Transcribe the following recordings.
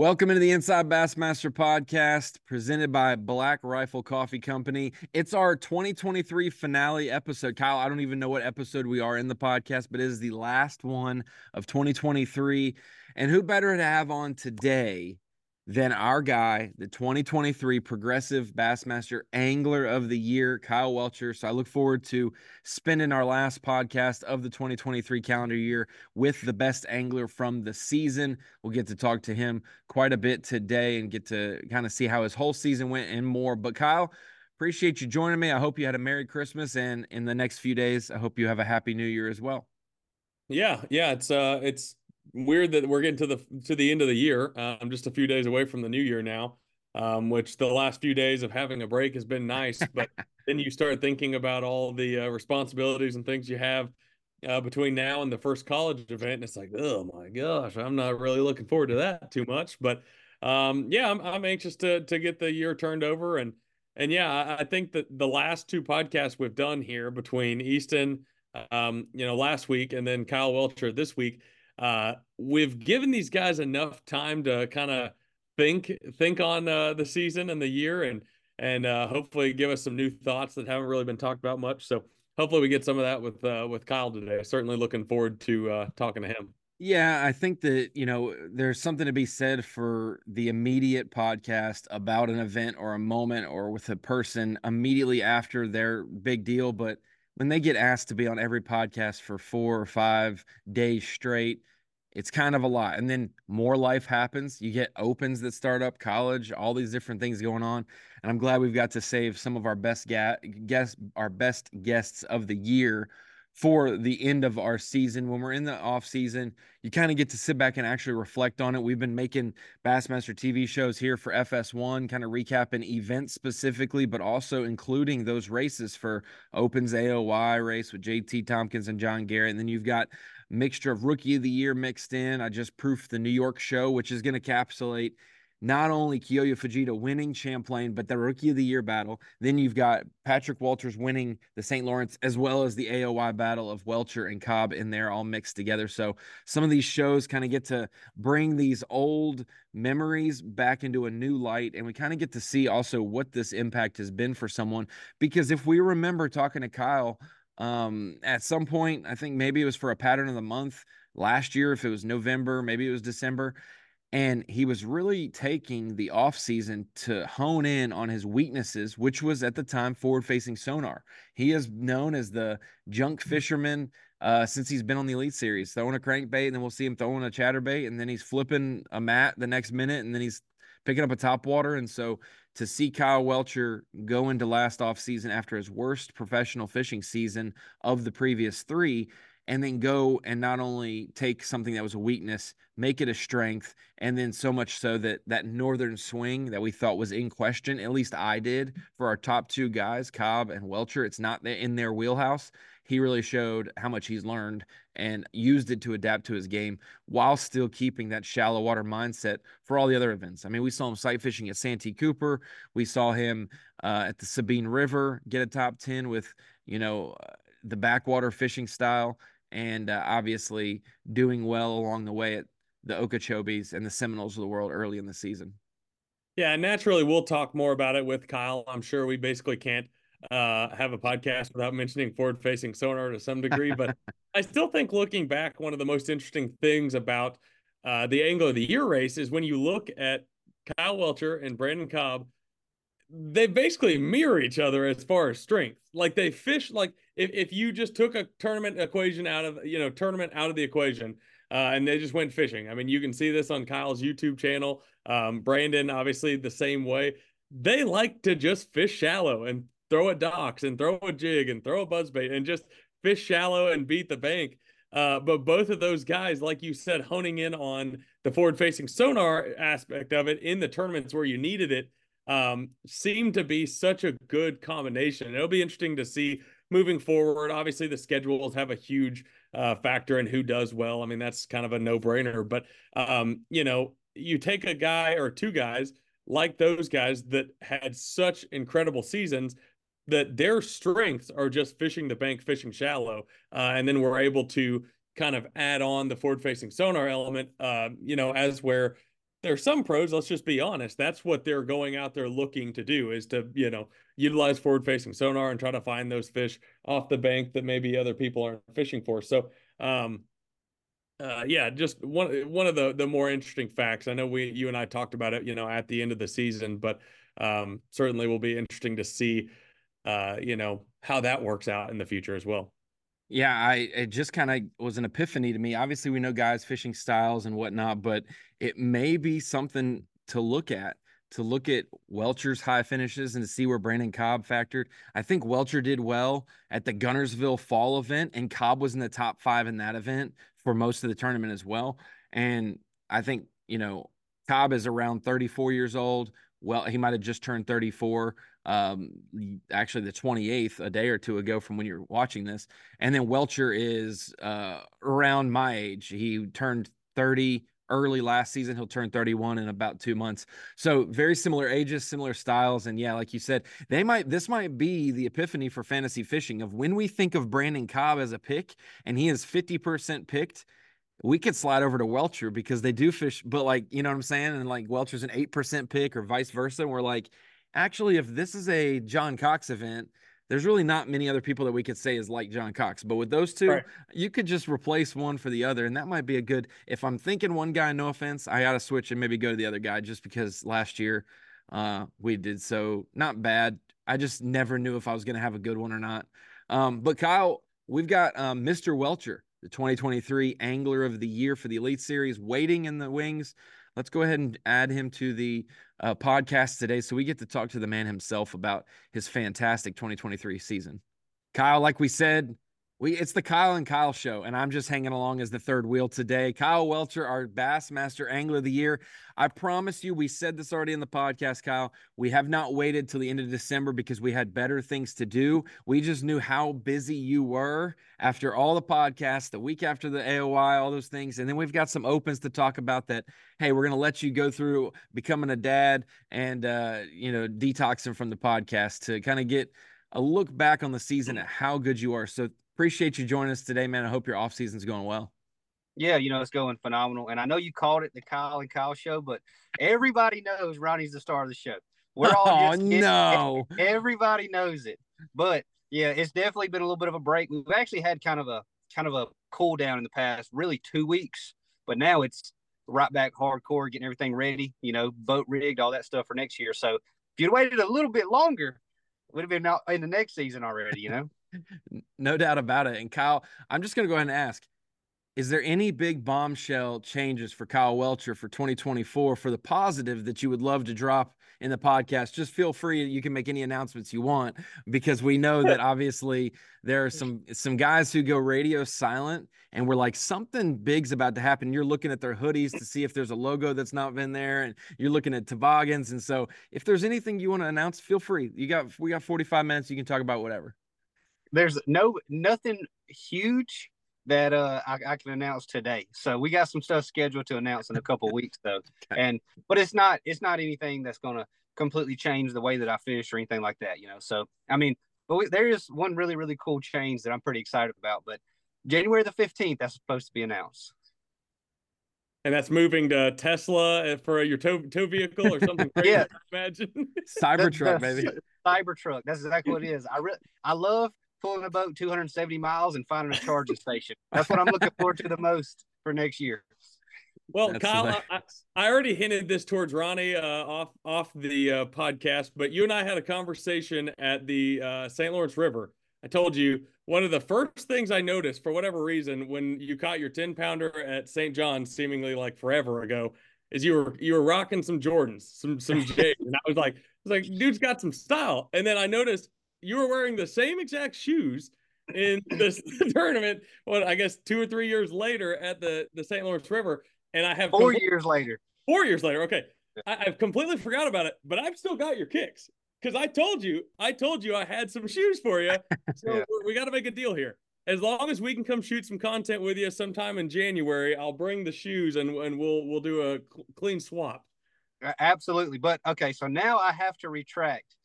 Welcome into the Inside Bassmaster podcast presented by Black Rifle Coffee Company. It's our 2023 finale episode. Kyle, I don't even know what episode we are in the podcast, but it is the last one of 2023. And who better to have on today than our guy, the 2023 Progressive Bassmaster Angler of the Year, Kyle Welcher. So I look forward to spending our last podcast of the 2023 calendar year with the best angler from the season. We'll get to talk to him quite a bit today and get to kind of see how his whole season went and more. But Kyle, appreciate you joining me. I hope you had a Merry Christmas and in the next few days, I hope you have a Happy New Year as well. Yeah, yeah, it's uh it's weird that we're getting to the to the end of the year. Uh, I'm just a few days away from the new year now, um, which the last few days of having a break has been nice. But then you start thinking about all the uh, responsibilities and things you have uh, between now and the first college event, and it's like, oh my gosh, I'm not really looking forward to that too much. But um, yeah, I'm I'm anxious to to get the year turned over and. And yeah, I, I think that the last two podcasts we've done here between Easton, um, you know, last week and then Kyle Welcher this week, uh, we've given these guys enough time to kind of think think on uh, the season and the year and and uh, hopefully give us some new thoughts that haven't really been talked about much. So hopefully we get some of that with uh, with Kyle today. Certainly looking forward to uh, talking to him. Yeah, I think that, you know, there's something to be said for the immediate podcast about an event or a moment or with a person immediately after their big deal. But when they get asked to be on every podcast for four or five days straight, it's kind of a lot. And then more life happens. You get opens that start up, college, all these different things going on. And I'm glad we've got to save some of our best ga- guests, our best guests of the year for the end of our season. When we're in the off season, you kind of get to sit back and actually reflect on it. We've been making Bassmaster TV shows here for FS1, kind of recapping events specifically, but also including those races for Opens AOY race with JT Thompkins and John Garrett. And then you've got mixture of rookie of the year mixed in. I just proofed the New York show, which is going to encapsulate not only Kyoya Fujita winning Champlain, but the rookie of the year battle. Then you've got Patrick Walters winning the St. Lawrence, as well as the AOY battle of Welcher and Cobb in there all mixed together. So some of these shows kind of get to bring these old memories back into a new light. And we kind of get to see also what this impact has been for someone. Because if we remember talking to Kyle, um, at some point, I think maybe it was for a pattern of the month last year, if it was November, maybe it was December. And he was really taking the off season to hone in on his weaknesses, which was at the time forward facing sonar. He is known as the junk fisherman uh, since he's been on the Elite Series, throwing a crankbait, and then we'll see him throwing a chatterbait, and then he's flipping a mat the next minute, and then he's picking up a top water. And so to see Kyle Welcher go into last off season after his worst professional fishing season of the previous three, and then go and not only take something that was a weakness, make it a strength, and then so much so that that northern swing that we thought was in question, at least I did for our top two guys, Cobb and Welcher, it's not in their wheelhouse he really showed how much he's learned and used it to adapt to his game while still keeping that shallow water mindset for all the other events. I mean, we saw him sight fishing at Santee Cooper. We saw him uh, at the Sabine River get a top 10 with, you know, uh, the backwater fishing style and uh, obviously doing well along the way at the Okeechobees and the Seminoles of the world early in the season. Yeah, naturally, we'll talk more about it with Kyle. I'm sure we basically can't uh, have a podcast without mentioning forward facing sonar to some degree. But I still think looking back, one of the most interesting things about uh, the Angler of the Year race is when you look at Kyle Welcher and Brandon Cobb, they basically mirror each other as far as strength. Like they fish like if, if you just took a tournament equation out of you know tournament out of the equation uh, and they just went fishing. I mean, you can see this on Kyle's YouTube channel. Um, Brandon, obviously, the same way. They like to just fish shallow and throw a docks and throw a jig and throw a buzzbait and just fish shallow and beat the bank. Uh, but both of those guys, like you said, honing in on the forward facing sonar aspect of it in the tournaments where you needed it, um, seemed to be such a good combination. It'll be interesting to see moving forward. Obviously, the schedules have a huge uh, factor in who does well. I mean, that's kind of a no brainer. But, um, you know, you take a guy or two guys like those guys that had such incredible seasons that their strengths are just fishing the bank, fishing shallow, uh, and then we're able to kind of add on the forward facing sonar element, uh, you know, as where there are some pros, let's just be honest, that's what they're going out there looking to do is to, you know, utilize forward facing sonar and try to find those fish off the bank that maybe other people aren't fishing for. So, um, uh, yeah, just one one of the the more interesting facts. I know we you and I talked about it, you know, at the end of the season, but um, certainly will be interesting to see, uh, you know, how that works out in the future as well. Yeah, I it just kind of was an epiphany to me. Obviously, we know guys fishing styles and whatnot, but it may be something to look at to look at Welcher's high finishes and to see where Brandon Cobb factored. I think Welcher did well at the Guntersville fall event, and Cobb was in the top five in that event for most of the tournament as well. And I think, you know, Cobb is around 34 years old. Well, he might have just turned 34 um actually the 28th a day or two ago from when you're watching this and then welcher is uh around my age he turned 30 early last season he'll turn 31 in about two months so very similar ages similar styles and yeah like you said they might this might be the epiphany for fantasy fishing of when we think of brandon cobb as a pick and he is 50% picked we could slide over to Welcher because they do fish, but like, you know what I'm saying? And like Welcher's an 8% pick or vice versa. And we're like, actually, if this is a John Cox event, there's really not many other people that we could say is like John Cox. But with those two, right. you could just replace one for the other. And that might be a good, if I'm thinking one guy, no offense, I got to switch and maybe go to the other guy just because last year uh, we did so not bad. I just never knew if I was going to have a good one or not. Um, but Kyle, we've got um, Mr. Welcher, the 2023 Angler of the Year for the Elite Series, waiting in the wings let's go ahead and add him to the uh, podcast today so we get to talk to the man himself about his fantastic 2023 season. Kyle, like we said, we it's the Kyle and Kyle show, and I'm just hanging along as the third wheel today. Kyle Welcher, our Bassmaster Angler of the Year. I promise you, we said this already in the podcast, Kyle. We have not waited till the end of December because we had better things to do. We just knew how busy you were after all the podcasts, the week after the AOY, all those things, and then we've got some opens to talk about. That hey, we're to let you go through becoming a dad and uh, you know detoxing from the podcast to kind of get a look back on the season at how good you are. So appreciate you joining us today, man. I hope your off season's going well. Yeah, you know, it's going phenomenal. And I know you called it the Kyle and Kyle show, but everybody knows Ronnie's the star of the show. We're all oh, no. Everybody knows it. But yeah, it's definitely been a little bit of a break. We've actually had kind of a kind of a cool down in the past, really two weeks. But now it's right back hardcore, getting everything ready, you know, boat rigged, all that stuff for next year. So if you'd waited a little bit longer, would have been out in the next season already, you know? no doubt about it. And Kyle, I'm just going to go ahead and ask is there any big bombshell changes for Kyle Welcher for 2024 for the positive that you would love to drop in the podcast? Just feel free. You can make any announcements you want because we know that obviously there are some some guys who go radio silent and we're like something big's about to happen. You're looking at their hoodies to see if there's a logo that's not been there, and you're looking at toboggans. And so, if there's anything you want to announce, feel free. You got we got 45 minutes. You can talk about whatever there's no nothing huge that uh I, I, can announce today. So we got some stuff scheduled to announce in a couple weeks though. And but it's not it's not anything that's gonna completely change the way that I fish or anything like that, you know. So I mean, but we, there is one really really cool change that I'm pretty excited about. But January the 15th, that's supposed to be announced. And that's moving to Tesla for your tow, tow vehicle or something crazy. yeah, imagine Cybertruck, baby. Cybertruck. That's exactly what it is. I really, I love pulling a boat 270 miles and finding a charging station. That's what I'm looking forward to the most for next year. Well, That's Kyle, I, I, already hinted this towards Ronnie uh, off off the uh, podcast, but you and I had a conversation at the uh, St. Lawrence River. I told you one of the first things I noticed for whatever reason when you caught your 10 pounder at St. John's, seemingly like forever ago, is you were you were rocking some Jordans, some some J's, and I was like, I was like, dude's got some style. And then I noticed you were wearing the same exact shoes in this tournament. What I guess two or three years later at the the St. Lawrence River, and I have four years later. Four years later, okay. I, have completely forgot about it, but I've still got your kicks because I told you, I told you I had some shoes for you. So yeah. we got to make a deal here. As long as we can come shoot some content with you sometime in January, I'll bring the shoes and and we'll we'll do a clean swap. Absolutely, but okay. So now I have to retract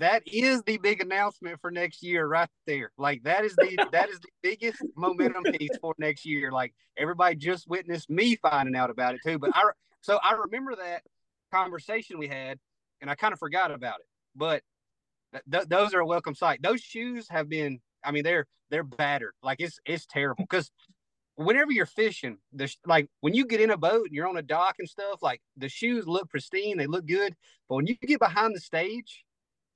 that is the big announcement for next year right there like that is the that is the biggest momentum piece for next year like everybody just witnessed me finding out about it too but i So I remember that conversation we had, and I kind of forgot about it. But th- those are a welcome sight. Those shoes have been, I mean, they're they're battered. Like it's it's terrible because whenever you're fishing, the like when you get in a boat and you're on a dock and stuff, like the shoes look pristine, they look good. But when you get behind the stage,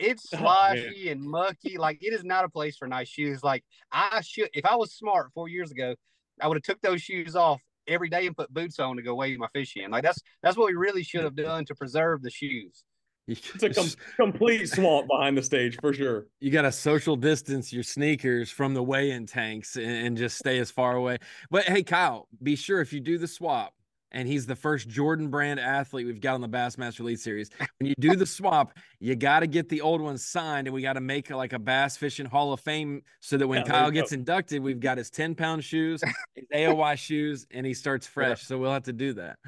it's sloshy oh, and mucky. Like it is not a place for nice shoes. Like I should, if I was smart four years ago, I would have took those shoes off every day and put boots on to go weigh my fish in. Like that's that's what we really should have done to preserve the shoes. It's a com- complete swamp behind the stage for sure. You got to social distance your sneakers from the weigh-in tanks and, and just stay as far away. But hey, Kyle, be sure if you do the swap, and he's the first Jordan brand athlete we've got on the Bassmaster Elite Series. When you do the swap, you got to get the old ones signed, and we got to make like a bass fishing Hall of Fame so that when yeah, Kyle gets go. inducted, we've got his 10 pound shoes, his AOY shoes, and he starts fresh. Yeah. So we'll have to do that.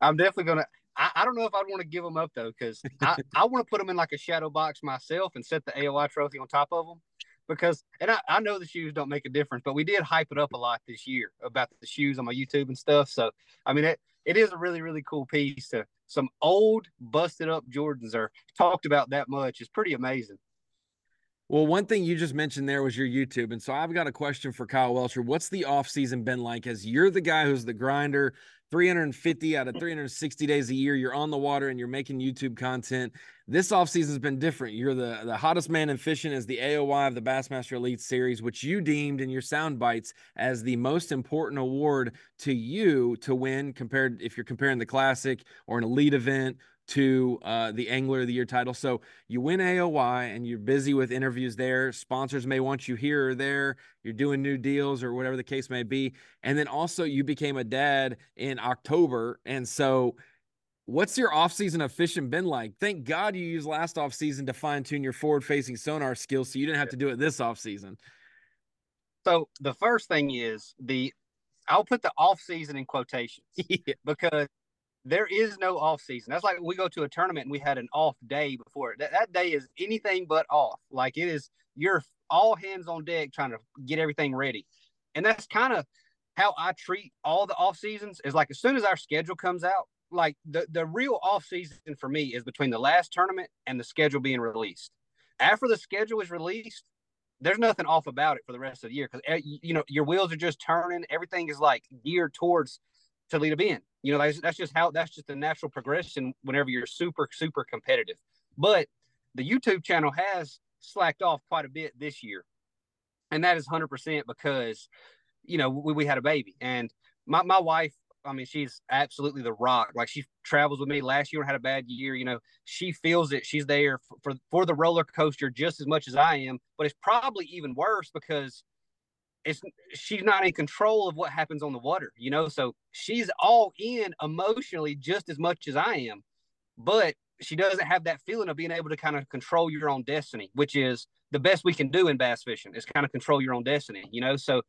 I'm definitely gonna. I, I don't know if I'd want to give them up though, because I, I want to put them in like a shadow box myself and set the AOY trophy on top of them. Because and I, I know the shoes don't make a difference, but we did hype it up a lot this year about the shoes on my YouTube and stuff. So I mean it it is a really, really cool piece to some old busted up Jordans are talked about that much. It's pretty amazing. Well, one thing you just mentioned there was your YouTube. And so I've got a question for Kyle Welcher. What's the off season been like as you're the guy who's the grinder 350 out of 360 days a year? You're on the water and you're making YouTube content. This off season has been different. You're the, the hottest man in fishing as the AOY of the Bassmaster Elite Series, which you deemed in your sound bites as the most important award to you to win compared if you're comparing the classic or an elite event to uh, the Angler of the Year title. So you win AOY and you're busy with interviews there. Sponsors may want you here or there. You're doing new deals or whatever the case may be. And then also you became a dad in October. And so what's your offseason of fishing been like? Thank God you used last offseason to fine tune your forward facing sonar skills so you didn't have to do it this offseason. So the first thing is the I'll put the off season in quotations yeah. because there is no off season. That's like we go to a tournament and we had an off day before. That, that day is anything but off. Like it is, you're all hands on deck trying to get everything ready. And that's kind of how I treat all the off seasons is like as soon as our schedule comes out, like the, the real off season for me is between the last tournament and the schedule being released. After the schedule is released, there's nothing off about it for the rest of the year because eh, you know your wheels are just turning. Everything is like geared towards Toledo Bend. You know, that's, that's just how that's just the natural progression whenever you're super, super competitive. But the YouTube channel has slacked off quite a bit this year. And that is 100% because, you know, we, we had a baby. And my, my wife, I mean, she's absolutely the rock. Like she travels with me last year and had a bad year. You know, she feels it. She's there for, for, for the roller coaster just as much as I am. But it's probably even worse because – it's she's not in control of what happens on the water, you know. So she's all in emotionally just as much as I am, but she doesn't have that feeling of being able to kind of control your own destiny, which is the best we can do in bass fishing is kind of control your own destiny, you know. So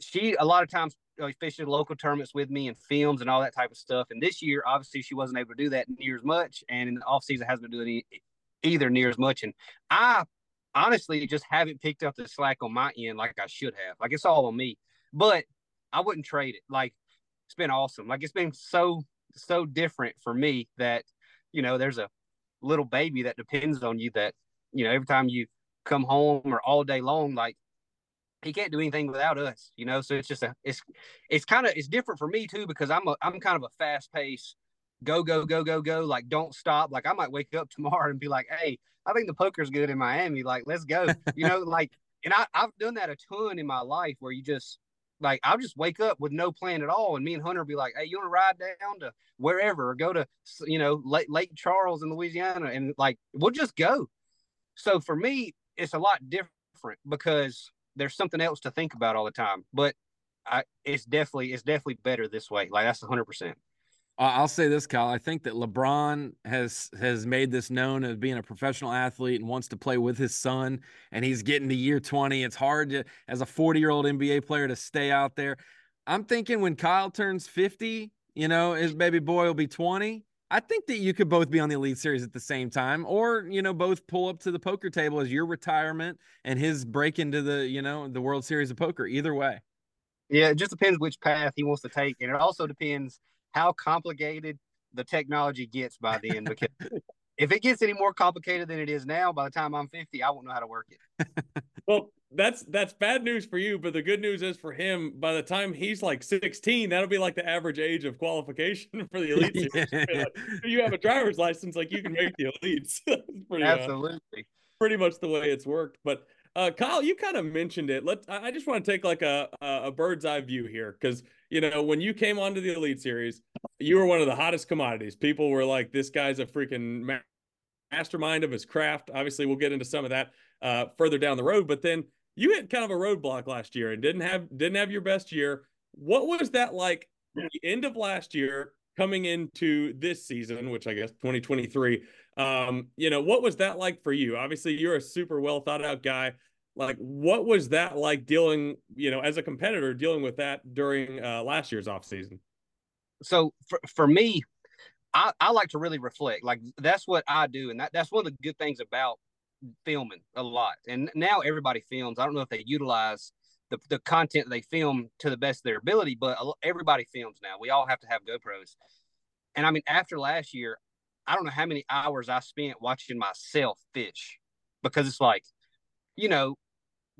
she a lot of times uh, fishing local tournaments with me and films and all that type of stuff. And this year, obviously, she wasn't able to do that near as much, and in the off season hasn't been doing any, either near as much. And I honestly just haven't picked up the slack on my end like I should have. Like it's all on me. But I wouldn't trade it. Like it's been awesome. Like it's been so so different for me that you know there's a little baby that depends on you that you know every time you come home or all day long like he can't do anything without us you know so it's just a it's it's kind of it's different for me too because i'm a i'm kind of a fast pace go go go go go like don't stop like i might wake up tomorrow and be like hey I think the poker's good in Miami. Like, let's go. You know, like, and I, I've done that a ton in my life where you just like I'll just wake up with no plan at all, and me and Hunter be like, "Hey, you want to ride down to wherever or go to you know Lake, Lake Charles in Louisiana?" And like we'll just go. So for me, it's a lot different because there's something else to think about all the time. But I, it's definitely it's definitely better this way. Like that's 100. percent I'll say this, Kyle. I think that LeBron has has made this known as being a professional athlete and wants to play with his son. And he's getting to year 20. It's hard to, as a 40 year old NBA player, to stay out there. I'm thinking when Kyle turns 50, you know, his baby boy will be 20. I think that you could both be on the Elite Series at the same time, or you know, both pull up to the poker table as your retirement and his break into the you know the World Series of Poker. Either way. Yeah, it just depends which path he wants to take, and it also depends how complicated the technology gets by then because if it gets any more complicated than it is now, by the time I'm 50, I won't know how to work it. well, that's that's bad news for you, but the good news is for him, by the time he's like 16, that'll be like the average age of qualification for the elite yeah. like, you have a driver's license, like you can make the elites. pretty, Absolutely. Uh, pretty much the way it's worked. But uh, Kyle, you kind of mentioned it. Let I just want to take like a a bird's eye view here because you know when you came onto the Elite Series, you were one of the hottest commodities. People were like, "This guy's a freaking mastermind of his craft." Obviously, we'll get into some of that uh, further down the road. But then you hit kind of a roadblock last year and didn't have didn't have your best year. What was that like? The end of last year, coming into this season, which I guess 2023. Um, you know, what was that like for you? Obviously, you're a super well thought out guy like what was that like dealing you know as a competitor dealing with that during uh, last year's off season? So for, for me I, I like to really reflect like that's what i do and that, that's one of the good things about filming a lot and now everybody films i don't know if they utilize the, the content they film to the best of their ability but everybody films now we all have to have gopros and i mean after last year i don't know how many hours i spent watching myself fish because it's like you know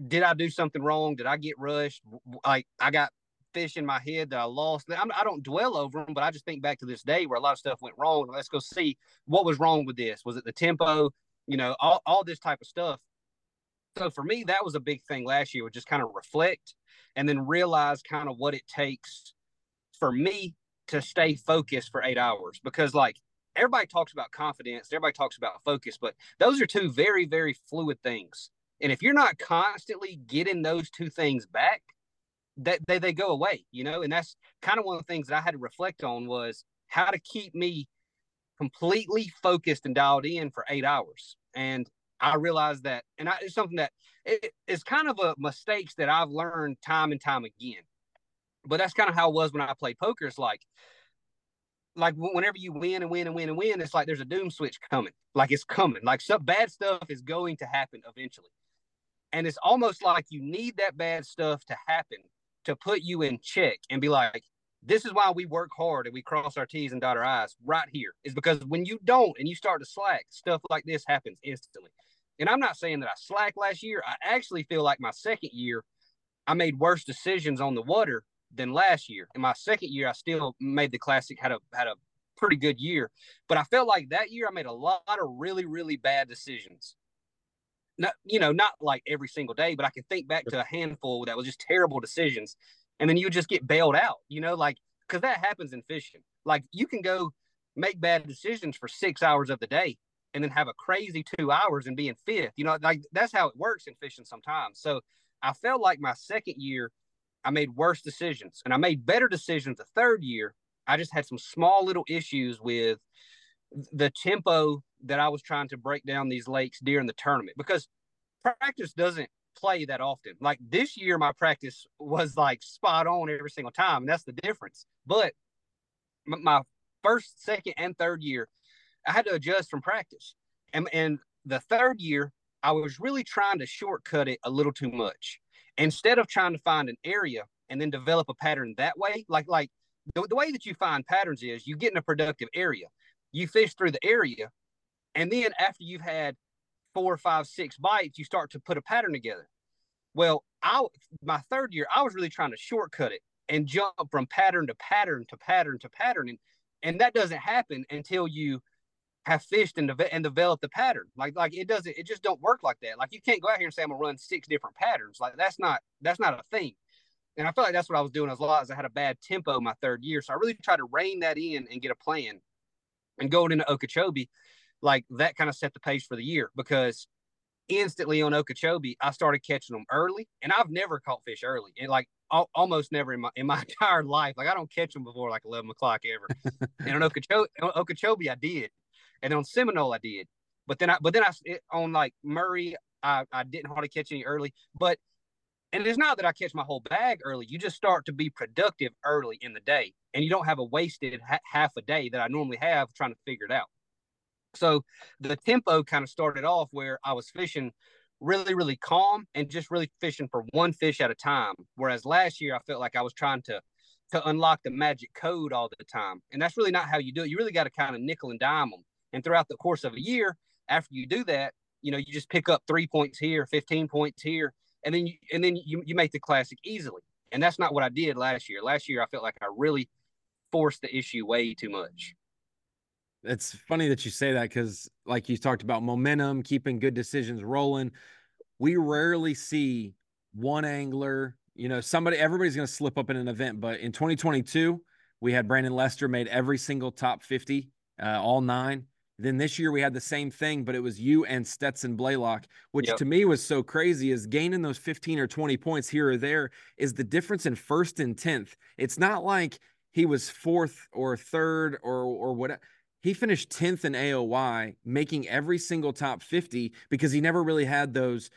did I do something wrong? Did I get rushed? Like I got fish in my head that I lost. I do not dwell over them, but I just think back to this day where a lot of stuff went wrong. Let's go see what was wrong with this. Was it the tempo? You know, all, all this type of stuff. So for me, that was a big thing last year, was just kind of reflect and then realize kind of what it takes for me to stay focused for eight hours. Because like everybody talks about confidence, everybody talks about focus, but those are two very, very fluid things. And if you're not constantly getting those two things back, that they, they go away, you know, and that's kind of one of the things that I had to reflect on was how to keep me completely focused and dialed in for eight hours. And I realized that, and I, it's something that it, it's kind of a mistakes that I've learned time and time again. But that's kind of how it was when I played poker. It's like, like whenever you win and win and win and win, it's like there's a doom switch coming. Like it's coming. Like some bad stuff is going to happen eventually. And it's almost like you need that bad stuff to happen to put you in check and be like, this is why we work hard and we cross our T's and dot our I's right here. Is because when you don't and you start to slack, stuff like this happens instantly. And I'm not saying that I slack last year. I actually feel like my second year, I made worse decisions on the water than last year. In my second year, I still made the classic, had a had a pretty good year. But I felt like that year I made a lot of really, really bad decisions not you know not like every single day but i can think back to a handful that was just terrible decisions and then you just get bailed out you know like because that happens in fishing. Like you can go make bad decisions for six hours of the day and then have a crazy two hours and be in fifth you know like that's how it works in fishing sometimes. So i felt like my second year i made worse decisions and i made better decisions the third year. I just had some small little issues with the tempo that I was trying to break down these lakes during the tournament because practice doesn't play that often. Like this year, my practice was like spot on every single time. And that's the difference. But my first, second, and third year, I had to adjust from practice. And, and the third year, I was really trying to shortcut it a little too much. Instead of trying to find an area and then develop a pattern that way, like like the, the way that you find patterns is you get in a productive area you fish through the area, and then after you've had four, five, six bites, you start to put a pattern together. Well, I my third year, I was really trying to shortcut it and jump from pattern to pattern to pattern to pattern, and and that doesn't happen until you have fished and, de- and developed the pattern. Like like it doesn't it just don't work like that. Like you can't go out here and say I'm gonna run six different patterns. Like that's not that's not a thing. And I feel like that's what I was doing as a lot as I had a bad tempo my third year. So I really tried to rein that in and get a plan and going into Okeechobee, like that kind of set the pace for the year because instantly on Okeechobee, I started catching them early, and I've never caught fish early, and like al- almost never in my in my entire life. Like I don't catch them before like eleven o'clock ever. and on Okeechobee, on Okeechobee, I did, and on Seminole, I did. But then I, but then I it, on like Murray, I, I didn't hardly catch any early. But and it's not that I catch my whole bag early. You just start to be productive early in the day, and you don't have a wasted ha- half a day that I normally have trying to figure it out. So the tempo kind of started off where I was fishing really, really calm and just really fishing for one fish at a time. Whereas last year I felt like I was trying to to unlock the magic code all the time. And that's really not how you do it. You really got to kind of nickel and dime them. And throughout the course of a year, after you do that, you know, you just pick up three points here, 15 points here, and then you, and then you, you make the classic easily. And that's not what I did last year. Last year, I felt like I really forced the issue way too much. It's funny that you say that because, like you talked about momentum, keeping good decisions rolling. We rarely see one angler, you know, somebody, everybody's going to slip up in an event. But in 2022, we had Brandon Lester made every single top 50, uh, all nine. Then this year we had the same thing, but it was you and Stetson Blaylock, which yep. to me was so crazy. Is gaining those 15 or 20 points here or there is the difference in first and 10th. It's not like he was fourth or third or or what he finished 10th in AOY, making every single top 50 because he never really had those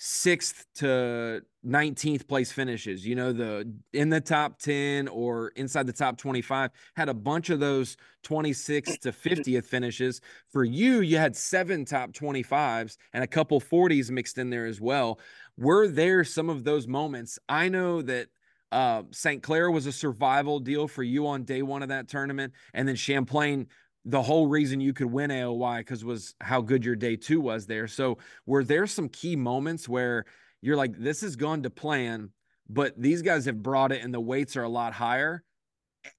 sixth to 19th place finishes. You know, the in the top 10 or inside the top 25 had a bunch of those 26th to 50th finishes. For you, you had seven top 25s and a couple 40s mixed in there as well. Were there some of those moments? I know that uh, St. Clair was a survival deal for you on day one of that tournament, and then Champlain the whole reason you could win AOY because was how good your day two was there. So were there some key moments where you're like, this has gone to plan, but these guys have brought it and the weights are a lot higher.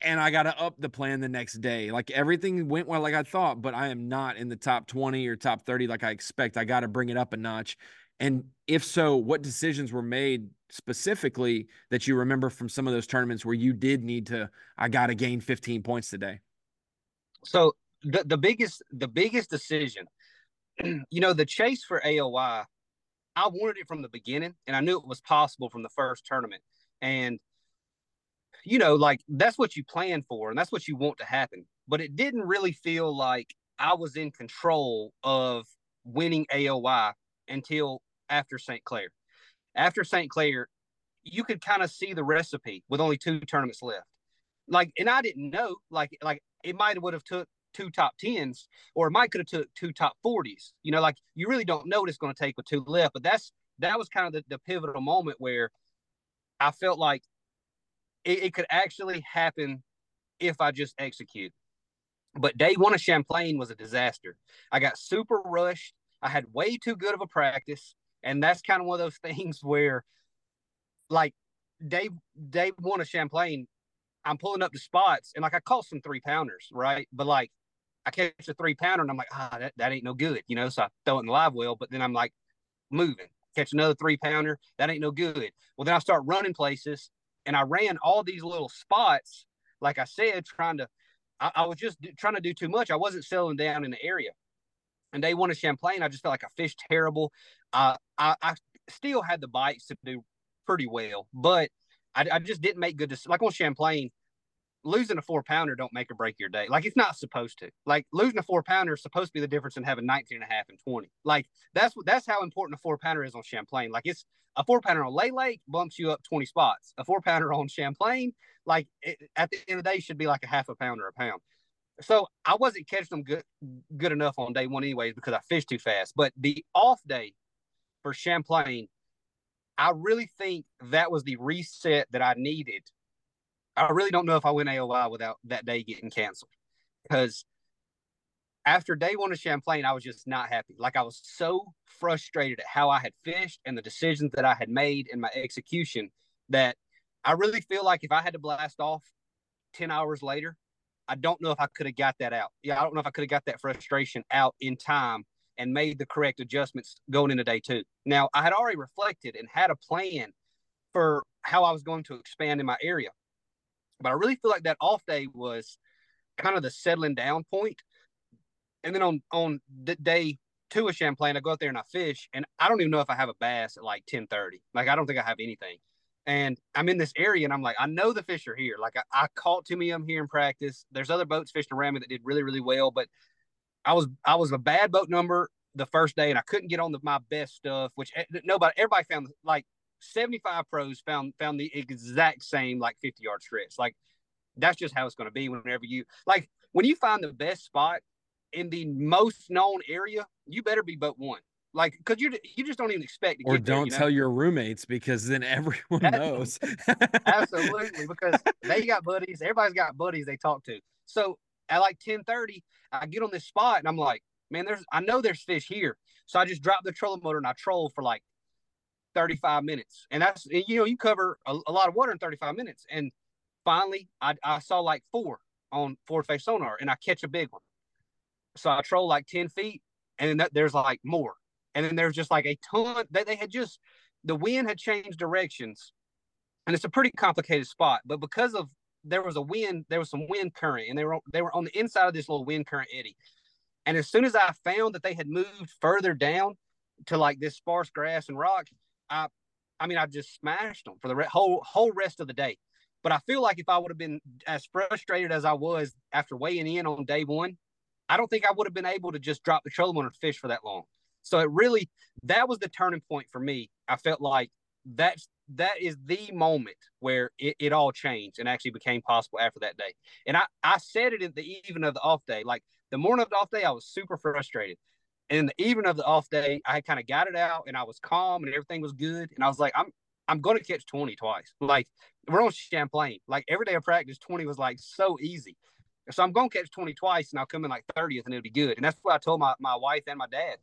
And I got to up the plan the next day. Like everything went well, like I thought, but I am not in the top 20 or top 30 like I expect. I got to bring it up a notch. And if so, what decisions were made specifically that you remember from some of those tournaments where you did need to, I got to gain 15 points today? So the, the biggest the biggest decision, you know, the chase for AOY, I wanted it from the beginning, and I knew it was possible from the first tournament. And you know, like that's what you plan for, and that's what you want to happen. But it didn't really feel like I was in control of winning AOY until after St. Clair. After St. Clair, you could kind of see the recipe with only two tournaments left. Like, and I didn't know, like, like it might have would have took two top tens, or it might could have took two top forties. You know, like you really don't know what it's going to take with two left. But that's that was kind of the, the pivotal moment where I felt like it, it could actually happen if I just execute. But day one of Champlain was a disaster. I got super rushed. I had way too good of a practice. And that's kind of one of those things where like day day one of Champlain, I'm pulling up the spots and like I caught some three pounders, right? But like I catch a three pounder and I'm like, ah, that, that ain't no good, you know. So I throw it in the live well, but then I'm like moving, catch another three pounder, that ain't no good. Well, then I start running places and I ran all these little spots, like I said, trying to, I, I was just trying to do too much. I wasn't settling down in the area. And day one of Champlain, I just felt like I fished terrible. Uh, I, I still had the bites to do pretty well, but I, I just didn't make good decisions. Like on Champlain, losing a four pounder don't make or break your day. Like it's not supposed to. Like losing a four pounder is supposed to be the difference in having 19 and a half and 20. Like that's what that's how important a four pounder is on Champlain. Like it's a four pounder on Lay Lake bumps you up 20 spots. A four pounder on Champlain, like it, at the end of the day, should be like a half a pound or a pound. So I wasn't catching them good good enough on day one, anyways, because I fished too fast. But the off day for Champlain, I really think that was the reset that I needed I really don't know if I went AOY without that day getting canceled because after day one of Champlain, I was just not happy. Like I was so frustrated at how I had fished and the decisions that I had made in my execution that I really feel like if I had to blast off 10 hours later, I don't know if I could have got that out. Yeah, I don't know if I could have got that frustration out in time and made the correct adjustments going into day two. Now, I had already reflected and had a plan for how I was going to expand in my area. But I really feel like that off day was kind of the settling down point. And then on on the day two of Champlain, I go out there and I fish, and I don't even know if I have a bass at like ten thirty. Like I don't think I have anything. And I'm in this area, and I'm like, I know the fish are here. Like I, I caught two of them here in practice. There's other boats fishing around me that did really really well, but I was I was a bad boat number the first day, and I couldn't get on the, my best stuff. Which eh, nobody, everybody found like 75 pros found found the exact same like 50 yard stretch. Like that's just how it's going to be whenever you like when you find the best spot in the most known area, you better be boat one. like because you you just don't even expect to or get don't you know? tell your roommates because then everyone knows. Absolutely, because they got buddies. Everybody's got buddies they talk to. So at like ten thirty, I get on this spot and I'm like, man, there's I know there's fish here. So I just drop the trolling motor and I troll for like thirty five minutes, and that's you know you cover a, a lot of water in thirty five minutes. And finally, I I saw like four on forward face sonar, and I catch a big one. So I troll like ten feet, and then that, there's like more, and then there's just like a ton. They they had just the wind had changed directions and it's a pretty complicated spot. But because of there was a wind, there was some wind current, and they were they were on the inside of this little wind current eddy. And as soon as I found that they had moved further down to like this sparse grass and rock, I, I mean, I just smashed them for the re- whole whole rest of the day. But I feel like if I would have been as frustrated as I was after weighing in on day one, I don't think I would have been able to just drop the trolling and fish for that long. So it really that was the turning point for me. I felt like that's that is the moment where it, it all changed and actually became possible after that day. And I, I said it in the even of the off day. Like the morning of the off day, I was super frustrated. And in the even of the off day, I kind of got it out and I was calm and everything was good. And I was like, I'm I'm gonna catch 20 twice. Like we're on Champlain. Like every day of practice, 20 was like so easy. So I'm gonna catch 20 twice and I'll come in like 30th and it'll be good. And that's what I told my, my wife and my dad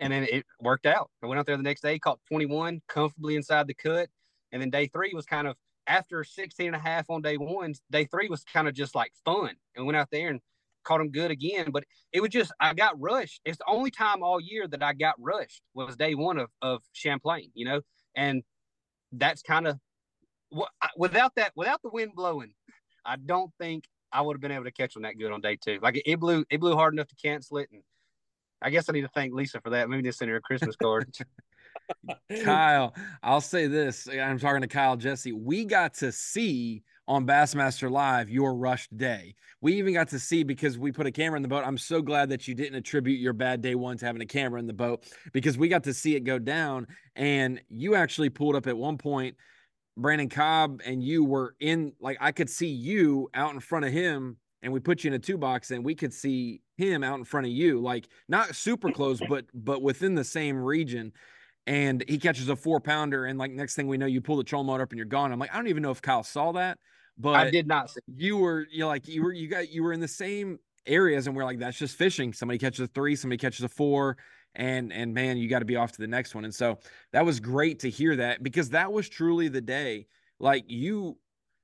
and then it worked out. I went out there the next day, caught 21 comfortably inside the cut. And then day three was kind of after 16 and a half on day one, day three was kind of just like fun. And went out there and caught them good again. But it was just, I got rushed. It's the only time all year that I got rushed was day one of, of Champlain, you know? And that's kind of without that, without the wind blowing, I don't think I would have been able to catch them that good on day two. Like it blew, it blew hard enough to cancel it. And I guess I need to thank Lisa for that. Maybe just send her a Christmas card. Kyle, I'll say this. I'm talking to Kyle Jessie. We got to see on Bassmaster Live your rushed day. We even got to see because we put a camera in the boat. I'm so glad that you didn't attribute your bad day one to having a camera in the boat because we got to see it go down. And you actually pulled up at one point. Brandon Cobb and you were in, like, I could see you out in front of him and we put you in a two box and we could see him out in front of you like not super close but but within the same region. And he catches a four pounder and like next thing we know you pull the troll motor up and you're gone. I'm like i don't even know if kyle saw that but I did not see. you were you like you were you got you were in the same areas and we're like that's just fishing. Somebody catches a three somebody catches a four and and man you got to be off to the next one. And so that was great to hear that because that was truly the day. Like you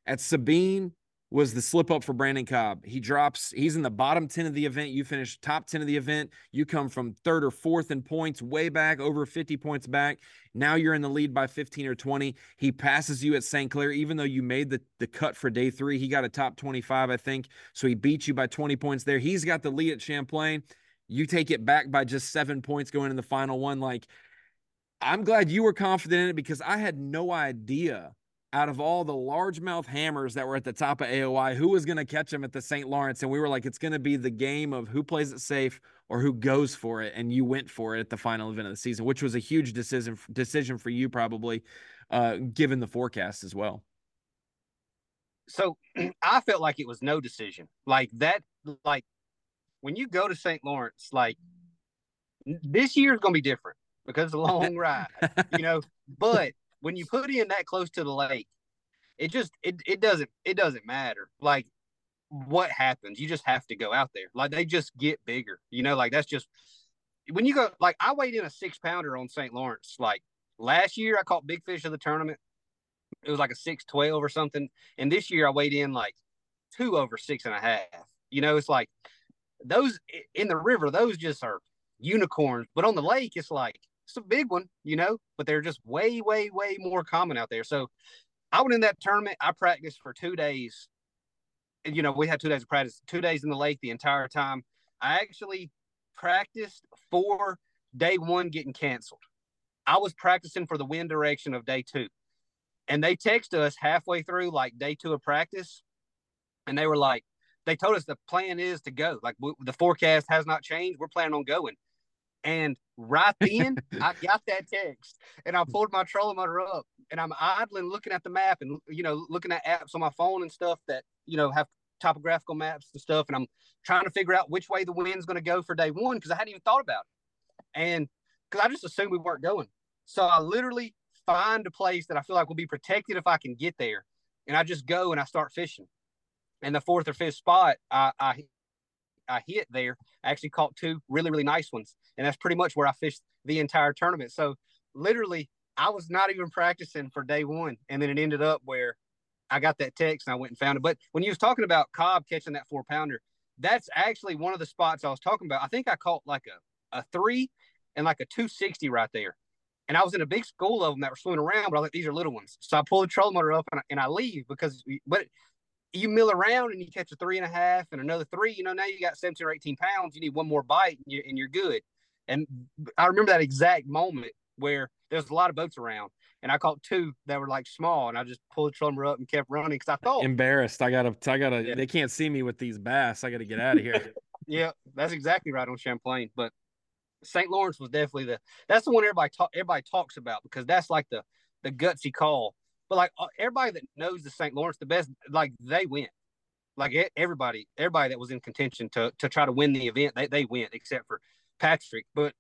at sabine was the slip up for Brandon Cobb. He drops, he's in the bottom 10 of the event. You finish top 10 of the event. You come from third or fourth in points, way back, over 50 points back. Now you're in the lead by 15 or 20. He passes you at St. Clair, even though you made the, the cut for day three. He got a top 25, I think. So he beat you by 20 points there. He's got the lead at Champlain. You take it back by just seven points going in the final one. Like, I'm glad you were confident in it because I had no idea out of all the largemouth hammers that were at the top of AOY, who was going to catch them at the St. Lawrence? And we were like, it's going to be the game of who plays it safe or who goes for it. And you went for it at the final event of the season, which was a huge decision decision for you, probably, uh, given the forecast as well. So I felt like it was no decision. Like that, like when you go to St. Lawrence, like this year is going to be different because it's a long ride, you know. But when you put in that close to the lake, it just it it doesn't it doesn't matter. Like what happens, you just have to go out there. Like they just get bigger, you know. Like that's just when you go. Like I weighed in a six pounder on St. Lawrence. Like last year, I caught big fish of the tournament. It was like a six twelve or something, and this year I weighed in like two over six and a half. You know, it's like those in the river. Those just are unicorns, but on the lake, it's like it's a big one, you know, but they're just way, way, way more common out there. So I went in that tournament. I practiced for two days. And, you know, we had two days of practice, two days in the lake the entire time. I actually practiced for day one getting canceled. I was practicing for the wind direction of day two. And they texted us halfway through, like day two of practice. And they were like, they told us the plan is to go. Like w- the forecast has not changed. We're planning on going. And right then, I got that text and I pulled my trolling motor up and I'm idling looking at the map and, you know, looking at apps on my phone and stuff that, you know, have topographical maps and stuff. And I'm trying to figure out which way the wind's going to go for day one because I hadn't even thought about it. and because I just assumed we weren't going. So I literally find a place that I feel like will be protected if I can get there, and I just go and I start fishing. And the fourth or fifth spot, I I, I hit there. I actually caught two really really nice ones, and that's pretty much where I fished the entire tournament. So literally, I was not even practicing for day one, and then it ended up where I got that text and I went and found it. But when you was talking about Cobb catching that four pounder, that's actually one of the spots I was talking about. I think I caught like a, a three and like a 260 right there. And I was in a big school of them that were swimming around, but I was like, these are little ones. So I pull the trolling motor up and I, and I leave because, but you mill around and you catch a three and a half and another three, you know, now you got 17 or 18 pounds. You need one more bite and you're, and you're good. And I remember that exact moment where there's a lot of boats around and I caught two that were like small, and I just pulled the trolling up and kept running because I thought embarrassed. I gotta, I gotta. Yeah. They can't see me with these bass. I gotta get out of here. yeah, that's exactly right on Champlain. But St. Lawrence was definitely the that's the one everybody talk everybody talks about because that's like the the gutsy call. But like uh, everybody that knows the St. Lawrence the best, like they went. Like everybody, everybody that was in contention to to try to win the event, they they win except for Patrick. But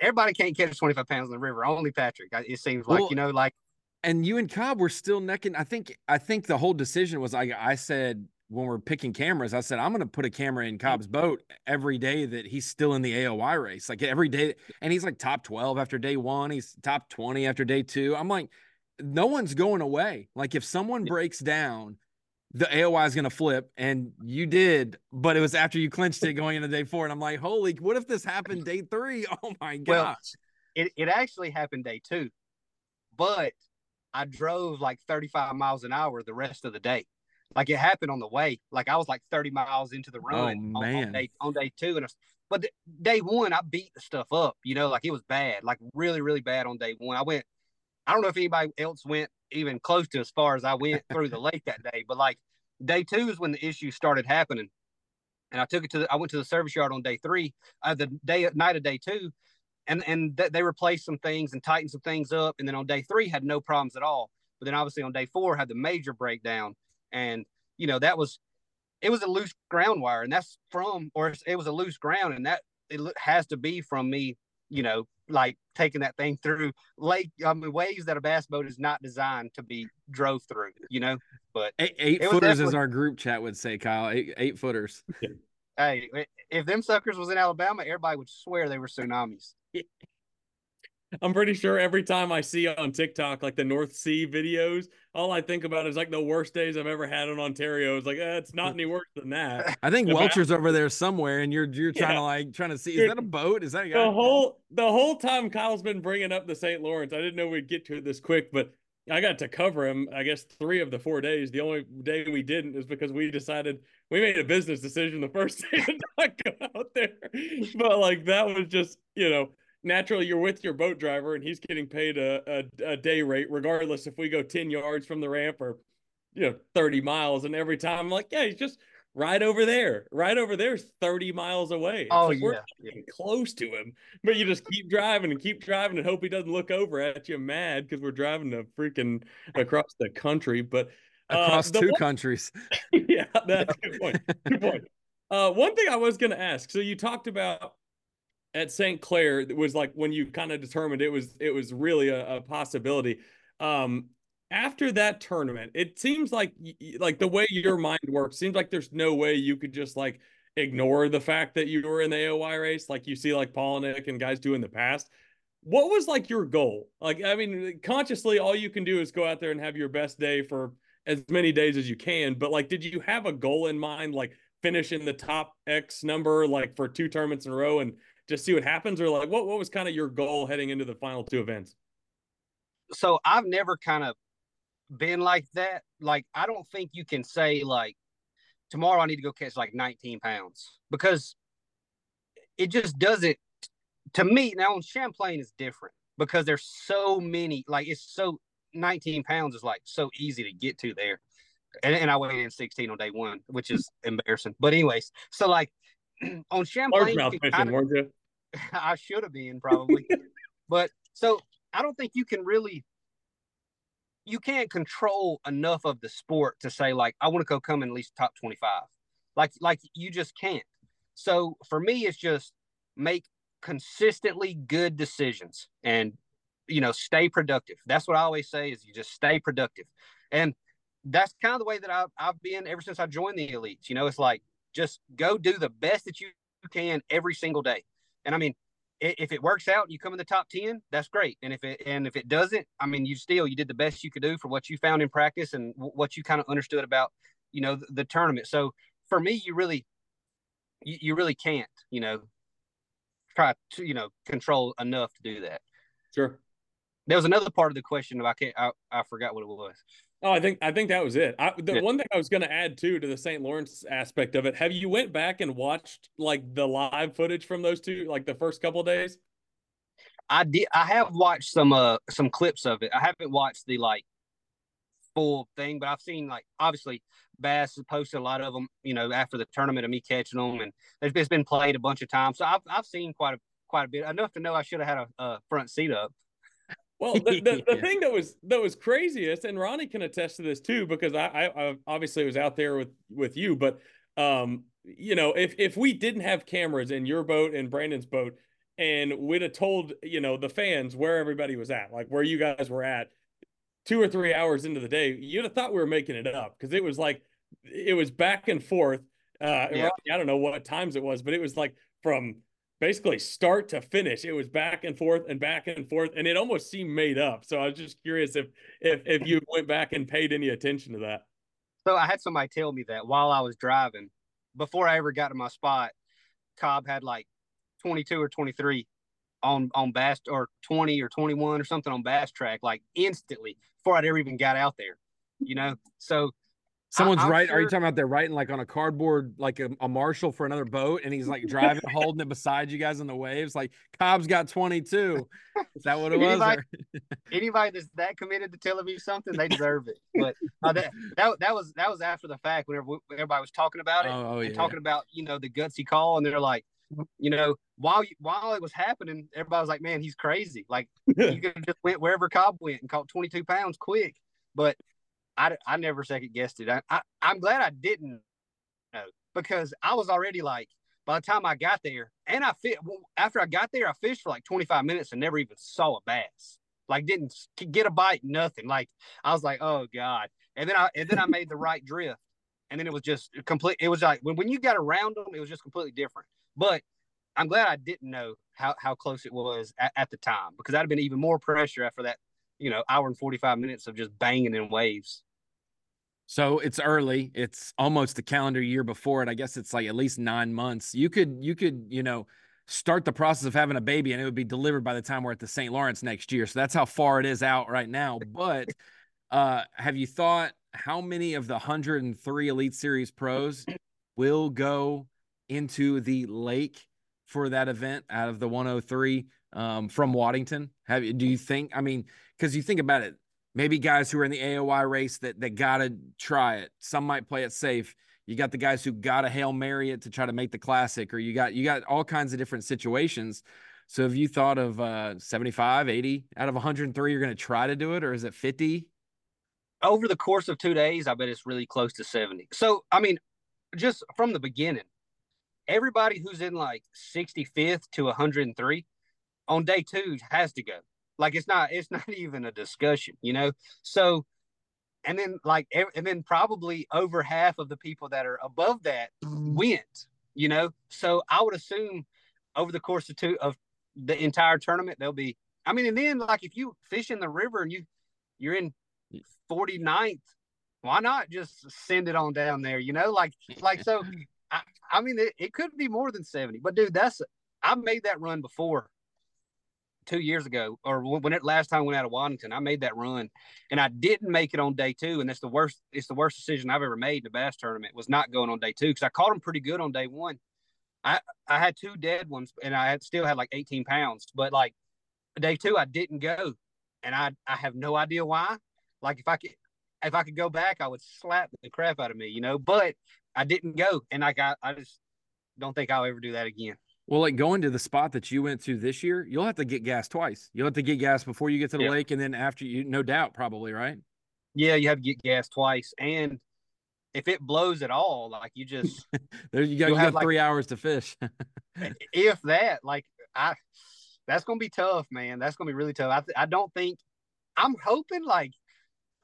everybody can't catch 25 pounds in the river. Only Patrick. It seems like, well, you know, like. And you and Cobb were still necking. I think, I think the whole decision was like, I said, when we're picking cameras, I said, I'm going to put a camera in Cobb's boat every day that he's still in the AOY race. Like every day. And he's like top 12 after day one. He's top 20 after day two. I'm like, no one's going away. Like if someone breaks down, the AOY is going to flip, and you did, but it was after you clinched it going into day four. And I'm like, holy, what if this happened day three? Oh my gosh. Well, it, it actually happened day two, but I drove like 35 miles an hour the rest of the day. Like it happened on the way. Like I was like 30 miles into the run oh, on, on, day, on day two. And but day one, I beat the stuff up, you know, like it was bad, like really, really bad on day one. I went, I don't know if anybody else went even close to as far as I went through the lake that day. But like day two is when the issues started happening. And I took it to the, I went to the service yard on day three, uh, the day night of day two, and and th- they replaced some things and tightened some things up. And then on day three had no problems at all. But then obviously on day four had the major breakdown, and you know that was it was a loose ground wire, and that's from or it was a loose ground, and that it has to be from me, you know, like taking that thing through lake I mean waves that a bass boat is not designed to be drove through, you know. But eight, eight footers, as our group chat would say, Kyle. Eight, eight footers. hey, if them suckers was in Alabama, everybody would swear they were tsunamis. I'm pretty sure every time I see on TikTok like the North Sea videos, all I think about is like the worst days I've ever had in Ontario. It's like eh, it's not any worse than that. I think Welcher's over there somewhere, and you're you're trying yeah. to like trying to see is that a boat? Is that a the whole the whole time Kyle's been bringing up the St. Lawrence? I didn't know we'd get to it this quick, but I got to cover him, I guess, three of the four days. The only day we didn't is because we decided we made a business decision the first day to not go out there. But like that was just, you know, naturally you're with your boat driver and he's getting paid a, a, a day rate, regardless if we go 10 yards from the ramp or, you know, 30 miles. And every time I'm like, yeah, he's just right over there. Right over there is 30 miles away. Oh, like yeah. We're close to him. But you just keep driving and keep driving and hope he doesn't look over at you mad because we're driving to freaking across the country. But uh, across two one... countries. yeah, that's a good point. Good point. Uh, one thing I was going to ask. So you talked about at St. Clair it was like when you kind of determined it was it was really a, a possibility. Um, after that tournament, it seems like like the way your mind works seems like there's no way you could just like ignore the fact that you were in the AOY race, like you see like Palaniuk and guys do in the past. What was like your goal? Like, I mean, consciously, all you can do is go out there and have your best day for as many days as you can. But like, did you have a goal in mind, like finish in the top X number, like for two tournaments in a row, and just see what happens, or like, what what was kind of your goal heading into the final two events? So I've never kind of been like that, like I don't think you can say like tomorrow I need to go catch like 19 pounds because it just doesn't to me now on Champlain is different because there's so many like it's so 19 pounds is like so easy to get to there. And, and I weighed in 16 on day one, which is embarrassing. But anyways, so like on Champlain, fishing, weren't you? I should have been probably, but so I don't think you can really you can't control enough of the sport to say like I want to go come in at least top 25. Like like you just can't. So for me it's just make consistently good decisions and you know stay productive that's what i always say is you just stay productive and that's kind of the way that I've, I've been ever since i joined the elites you know it's like just go do the best that you can every single day. And i mean if it works out you come in the top 10 that's great. And if it and if it doesn't i mean you still you did the best you could do for what you found in practice and what you kind of understood about you know the, the tournament. So for me you really you, you really can't you know try to you know control enough to do that. Sure. There was another part of the question I can't I, I forgot what it was. Oh, I think I think that was it. I, the yeah. one thing I was going to add too to the St. Lawrence aspect of it. Have you went back and watched like the live footage from those two, like the first couple days? I did. I have watched some uh some clips of it. I haven't watched the like full thing, but I've seen like obviously Bass has posted a lot of them. You know, after the tournament of me catching them, and it's been played a bunch of times. So I've I've seen quite a quite a bit enough to know I should have had a, a front seat up. Well, the, the, the, thing that was that was craziest, and Ronnie can attest to this too, because I, I, I obviously was out there with with you, but um, you know, if if we didn't have cameras in your boat and Brandon's boat, and we'd have told you know the fans where everybody was at, like where you guys were at, two or three hours into the day, you'd have thought we were making it up because it was like it was back and forth. Uh, yeah. I don't know what times it was, but it was like from basically start to finish. It was back and forth and back and forth, and it almost seemed made up. So I was just curious if if if you went back and paid any attention to that. So I had somebody tell me that while I was driving, before I ever got to my spot, Cobb had like 22 or 23 on on bass or 20 or 21 or something on BassTrakk like instantly before I'd ever even got out there. You know, so Someone's I, right. Sure. Are you talking about they're writing like on a cardboard, like a, a marshal for another boat, and he's like driving, holding it beside you guys in the waves? Like Cobb's got 22. Is that what it was? Anybody, anybody that's that committed to telling me something, they deserve it. But uh, that, that that was that was after the fact. Whenever everybody was talking about it, oh, oh yeah, talking about you know the gutsy call, and they're like, you know, while while it was happening, everybody was like, "Man, he's crazy!" Like you could just went wherever Cobb went and caught 22 pounds quick. But I, I never second guessed it. I, I I'm glad I didn't know because I was already like by the time I got there, and I fit after I got there, I fished for like 25 minutes and never even saw a bass. Like didn't get a bite, nothing. Like I was like, oh god. And then I and then I made the right drift, and then it was just complete. It was like when when you got around them, it was just completely different. But I'm glad I didn't know how how close it was at, at the time because that'd have been even more pressure after that you know, hour and 45 minutes of just banging in waves. So it's early. It's almost the calendar year before it. I guess it's like at least nine months. You could, you could, you know, start the process of having a baby and it would be delivered by the time we're at the St. Lawrence next year. So that's how far it is out right now. But uh, have you thought how many of the 103 Elite Series pros will go into the lake for that event out of the 103 um, from Waddington? Have do you think? I mean, because you think about it, maybe guys who are in the AOY race that that gotta try it. Some might play it safe. You got the guys who gotta hail Mary it to try to make the classic, or you got you got all kinds of different situations. So have you thought of uh 75, 80 out of 103 you're gonna try to do it, or is it 50? Over the course of two days, I bet it's really close to 70. So I mean, just from the beginning, everybody who's in like 65th to 103 on day two has to go. Like it's not it's not even a discussion, you know. So and then like and then probably over half of the people that are above that went, you know. So I would assume over the course of two of the entire tournament there'll be I mean and then like if you fish in the river and you you're in 49th, why not just send it on down there, you know? Like like so I, I mean it, it could be more than 70. But dude, that's I made that run before two years ago, or when it last time went out of Waddington, I made that run, and I didn't make it on day two, and that's the worst. It's the worst decision I've ever made in a bass tournament was not going on day two because I caught them pretty good on day one. I I had two dead ones, and I had still had like 18 pounds, but like day two I didn't go, and I I have no idea why. Like if I could if I could go back, I would slap the crap out of me, you know. But I didn't go, and like I I just don't think I'll ever do that again. Well, like going to the spot that you went to this year, you'll have to get gas twice. You'll have to get gas before you get to the yeah. lake, and then after you, no doubt, probably right. Yeah, you have to get gas twice, and if it blows at all, like you just there you go. You got three like, hours to fish. if that, like I that's gonna be tough, man. That's gonna be really tough. I th- I don't think I'm hoping like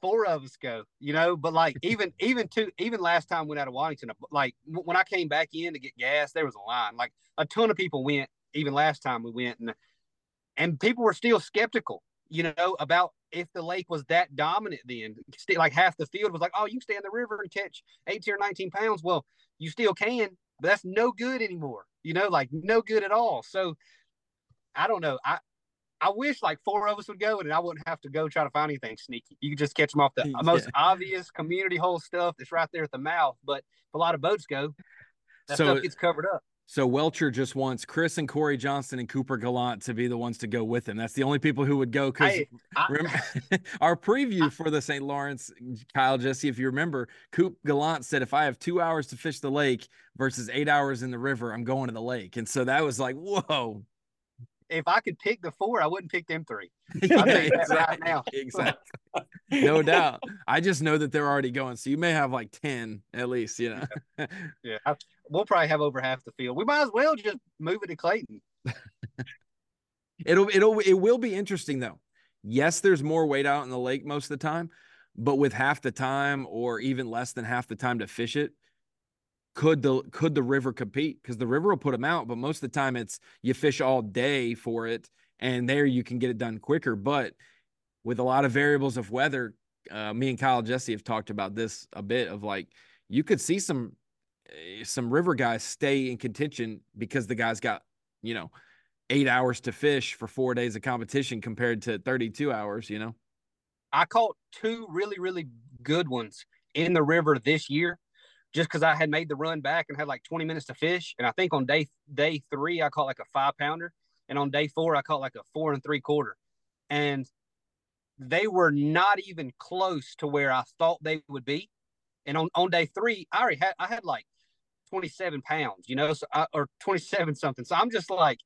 four of us go, you know, but like even even two even last time we went out of Waddington, uh, like when I came back in to get gas, there was a line. Like a ton of people went even last time we went and and people were still skeptical, you know, about if the lake was that dominant then. Like half the field was like, oh, you can stay in the river and catch 18 or 19 pounds. Well, you still can, but that's no good anymore, you know, like no good at all. So I don't know. I I wish like four of us would go and I wouldn't have to go try to find anything sneaky. You could just catch them off the yeah. most obvious community hole stuff that's right there at the mouth. But if a lot of boats go, that so, stuff gets covered up. So Welcher just wants Chris and Cory Johnson and Cooper Gallant to be the ones to go with him. That's the only people who would go because our preview I, for the St. Lawrence, Kyle Jessie, if you remember, Coop Gallant said, if I have two hours to fish the lake versus eight hours in the river, I'm going to the lake. And so that was like, whoa, if I could pick the four, I wouldn't pick them three. yeah, exactly. right now. exactly. No doubt. I just know that they're already going. So you may have like 10 at least, you know. yeah. yeah. I, we'll probably have over half the field. We might as well just move it to Clayton. it'll it'll it will be interesting though. Yes, there's more weight out in the lake most of the time, but with half the time or even less than half the time to fish it, could the could the river compete? Because the river will put them out but most of the time it's you fish all day for it and there you can get it done quicker. But with a lot of variables of weather uh, me and kyle jessie have talked about this a bit of like you could see some eh, some river guys stay in contention because the guys got you know eight hours to fish for four days of competition compared to 32 hours you know? I caught two really really good ones in the river this year just because I had made the run back and had like 20 minutes to fish. And I think on day day three, I caught like a five pounder. And on day four, I caught like a four and three quarter. And they were not even close to where I thought they would be. And on, on day three, I already had I had like 27 pounds, you know, so I, or 27 something. So I'm just like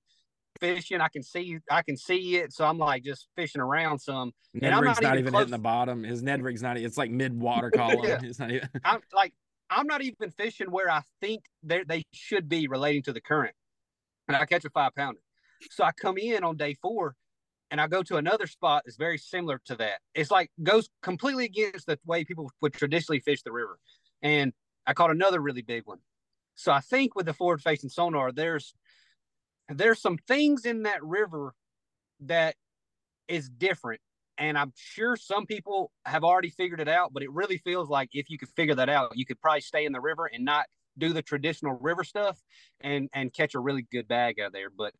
fishing. I can see I can see it. So I'm like just fishing around some. Ned and I'm not, not even, hitting the bottom. His Ned rig's not. It's like mid water column. yeah. It's not even. I'm like I'm not even fishing where I think they should be relating to the current. And I catch a five pounder. So I come in on day four and I go to another spot that's very similar to that. It's like goes completely against the way people would traditionally fish the river. And I caught another really big one. So I think with the forward facing sonar, there's there's some things in that river that is different and I'm sure some people have already figured it out, but it really feels like if you could figure that out, you could probably stay in the river and not do the traditional river stuff and and catch a really good bag out there. But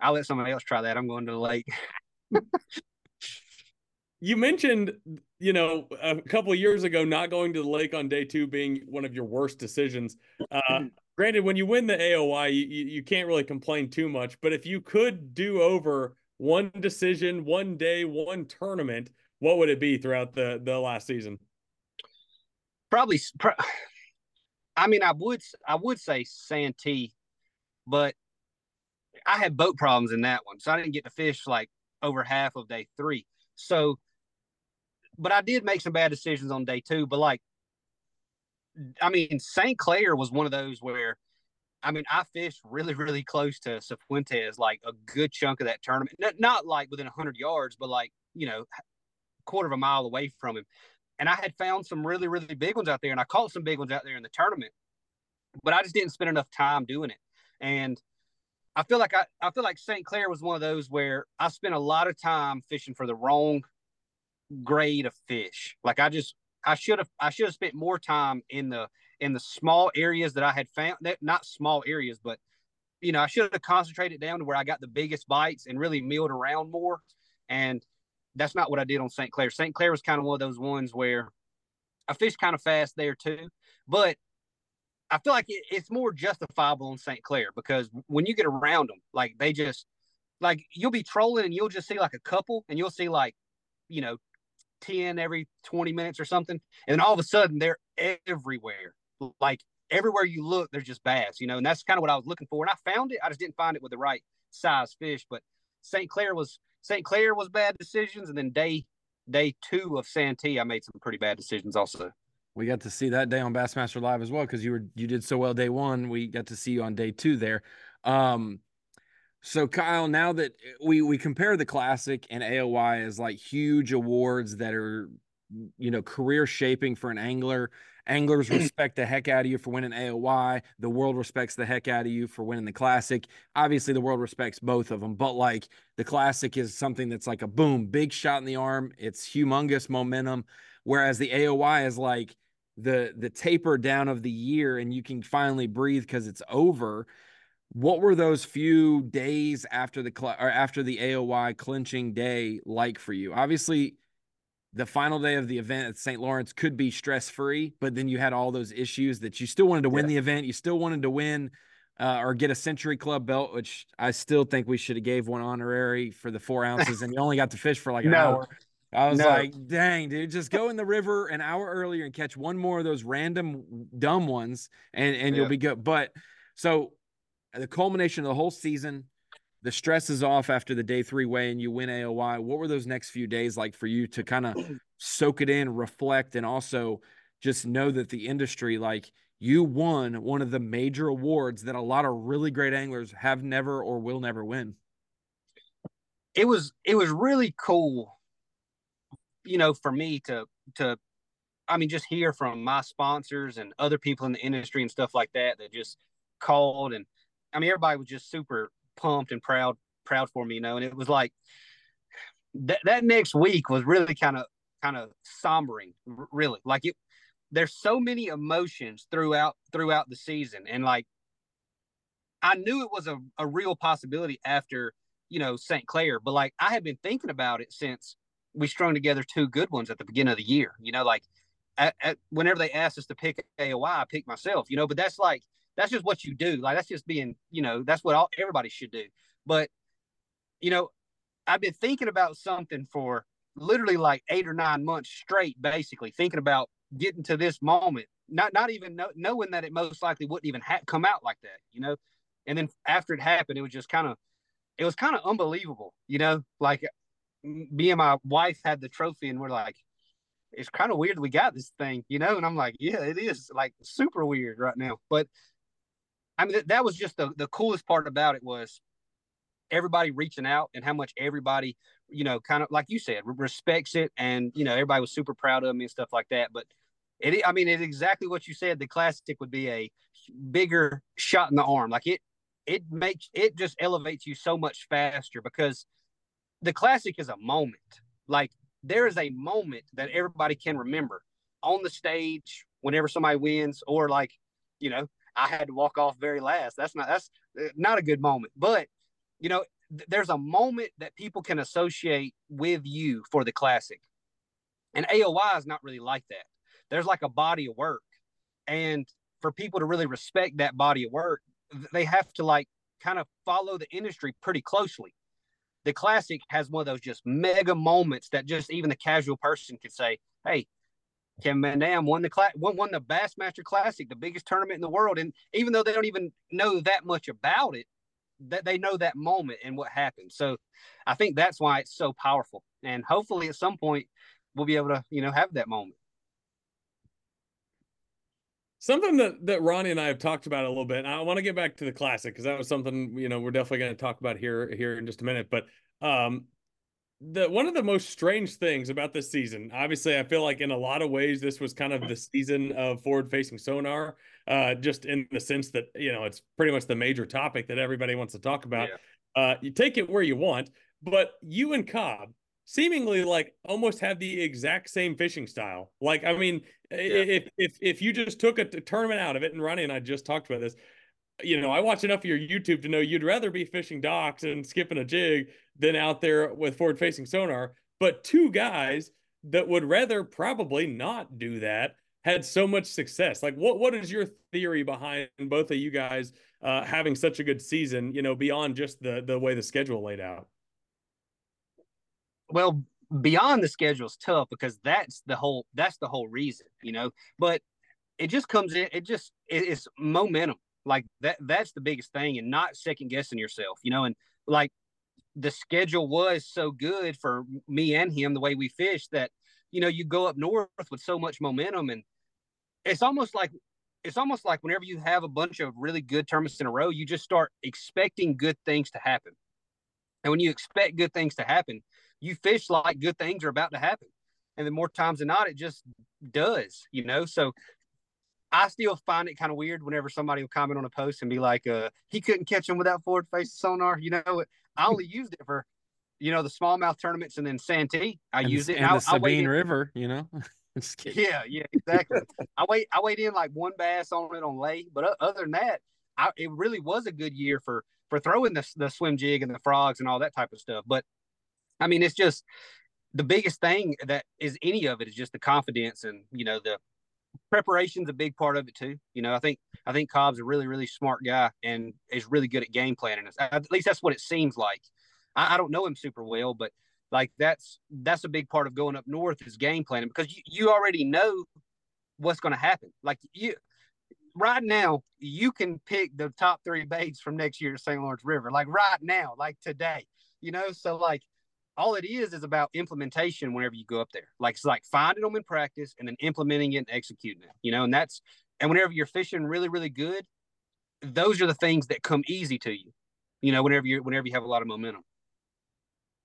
I'll let somebody else try that. I'm going to the lake. you mentioned, you know, a couple years ago, not going to the lake on day two being one of your worst decisions. Uh, granted, when you win the AOY, you, you can't really complain too much. But if you could do over one decision, one day, one tournament, what would it be throughout the the last season? Probably. I mean, I would I would say Santee, but I had boat problems in that one, so I didn't get to fish like over half of day three. So, but I did make some bad decisions on day two. But like, I mean, St. Clair was one of those where I mean, I fished really, really close to Cifuentes, like a good chunk of that tournament. Not, not like within 100 yards, but like, you know, quarter of a mile away from him. And I had found some really, really big ones out there, and I caught some big ones out there in the tournament. But I just didn't spend enough time doing it. And I feel like I, I feel like St. Clair was one of those where I spent a lot of time fishing for the wrong grade of fish. Like I just I should have I should have spent more time in the in the small areas that I had found not small areas, but you know, I should have concentrated down to where I got the biggest bites and really milled around more. And that's not what I did on St. Clair. St. Clair was kind of one of those ones where I fished kind of fast there too. But I feel like it, it's more justifiable on St. Clair because when you get around them, like they just like you'll be trolling and you'll just see like a couple and you'll see like, you know, 10 every 20 minutes or something. And then all of a sudden they're everywhere like everywhere you look, there's just bass, you know, and that's kind of what I was looking for. And I found it. I just didn't find it with the right size fish. But St. Clair was St. Clair was bad decisions, and then day day two of Santee, I made some pretty bad decisions also. We got to see that day on Bassmaster Live as well because you were you did so well day one. We got to see you on day two there. Um, So Kyle, now that we we compare the classic and AOY as like huge awards that are you know career shaping for an angler, anglers respect the heck out of you for winning AOY. The world respects the heck out of you for winning the classic. Obviously, the world respects both of them, but like the classic is something that's like a boom, big shot in the arm. It's humongous momentum, whereas the AOY is like the the taper down of the year, and you can finally breathe because it's over what were those few days after the cl- or after the AOY clinching day like for you? Obviously, the final day of the event at St. Lawrence could be stress free, but then you had all those issues that you still wanted to win yeah. the event. You still wanted to win uh, or get a Century Club belt, which I still think we should have gave one honorary for the four ounces, and you only got to fish for like an no. hour. I was no. like, dang, dude, just go in the river an hour earlier and catch one more of those random dumb ones, and and yeah. you'll be good. But so the culmination of the whole season. The stress is off after the day three weigh and you win AOY. What were those next few days like for you to kind of soak it in, reflect, and also just know that the industry, like you won one of the major awards that a lot of really great anglers have never or will never win? It was it was really cool, you know, for me to to I mean, just hear from my sponsors and other people in the industry and stuff like that that just called and I mean, everybody was just super pumped and proud, proud for me, you know. And it was like that that next week was really kind of kind of sombering, really. Like it, there's so many emotions throughout throughout the season, and like I knew it was a, a real possibility after you know St. Clair, but like I had been thinking about it since we strung together two good ones at the beginning of the year. You know, like at, at, whenever they asked us to pick AOY, I picked myself. You know, but that's like that's just what you do. Like that's just being, you know, that's what all everybody should do. But you know, I've been thinking about something for literally like eight or nine months straight, basically thinking about getting to this moment, not not even know, knowing that it most likely wouldn't even ha- come out like that, you know. And then after it happened, it was just kind of, it was kind of unbelievable, you know. Like me and my wife had the trophy, and we're like, it's kind of weird we got this thing, you know. And I'm like, yeah, it is like super weird right now, but I mean, that was just the, the coolest part about it was everybody reaching out and how much everybody, you know, kind of like you said, respects it. And, you know, everybody was super proud of me and stuff like that. But it, I mean, it's exactly what you said. The classic would be a bigger shot in the arm. Like it, it makes, it just elevates you so much faster because the classic is a moment. Like there is a moment that everybody can remember on the stage whenever somebody wins or like, you know, I had to walk off very last. That's not that's uh, not a good moment. But you know, th- there's a moment that people can associate with you for the classic. And AOY is not really like that. There's like a body of work. And for people to really respect that body of work, they have to like kind of follow the industry pretty closely. The classic has one of those just mega moments that just even the casual person could say, Hey, Kevin Van Dam won the class, won, won the Bassmaster Classic, the biggest tournament in the world. And even though they don't even know that much about it, that they know that moment and what happened. So I think that's why it's so powerful. And hopefully at some point we'll be able to, you know, have that moment. Something that, that Ronnie and I have talked about a little bit. and I want to get back to the classic because that was something, you know, we're definitely going to talk about here here in just a minute. But um, the one of the most strange things about this season obviously i feel like in a lot of ways this was kind of the season of forward facing sonar uh, just in the sense that you know it's pretty much the major topic that everybody wants to talk about yeah. uh, you take it where you want but you and cobb seemingly like almost have the exact same fishing style like i mean yeah. if if if you just took a, a tournament out of it and ronnie and i just talked about this you know, I watch enough of your YouTube to know you'd rather be fishing docks and skipping a jig than out there with forward facing sonar. But two guys that would rather probably not do that had so much success. Like, what what is your theory behind both of you guys uh, having such a good season? You know, beyond just the the way the schedule laid out. Well, beyond the schedule is tough because that's the whole that's the whole reason, you know. But it just comes in. It just it's momentum like that that's the biggest thing and not second guessing yourself you know and like the schedule was so good for me and him the way we fished that you know you go up north with so much momentum and it's almost like it's almost like whenever you have a bunch of really good tournaments in a row, you just start expecting good things to happen. And when you expect good things to happen, you fish like good things are about to happen. And then more times than not, it just does, you know? So I still find it kind of weird whenever somebody will comment on a post and be like, uh, he couldn't catch him without forward face sonar. You know, I only used it for, you know, the smallmouth tournaments and then Santee. I and used it. And, and the Sabine River, you know? yeah, yeah, exactly. I wait, I weighed in like one bass on it on lay, but other than that, I, it really was a good year for for throwing the the swim jig and the frogs and all that type of stuff. But I mean, it's just the biggest thing that is any of it is just the confidence and you know the preparation's a big part of it too. You know, I think I think Cobb's a really really smart guy and is really good at game planning. At least that's what it seems like. I, I don't know him super well, but like that's that's a big part of going up north is game planning because you, you already know what's going to happen. Like you right now, you can pick the top three baits from next year's St. Lawrence River. Like right now, like today, you know. So like all it is is about implementation whenever you go up there. Like it's like finding them in practice and then implementing it and executing it. You know, and that's and whenever you're fishing really really good, those are the things that come easy to you. You know, whenever you're whenever you have a lot of momentum.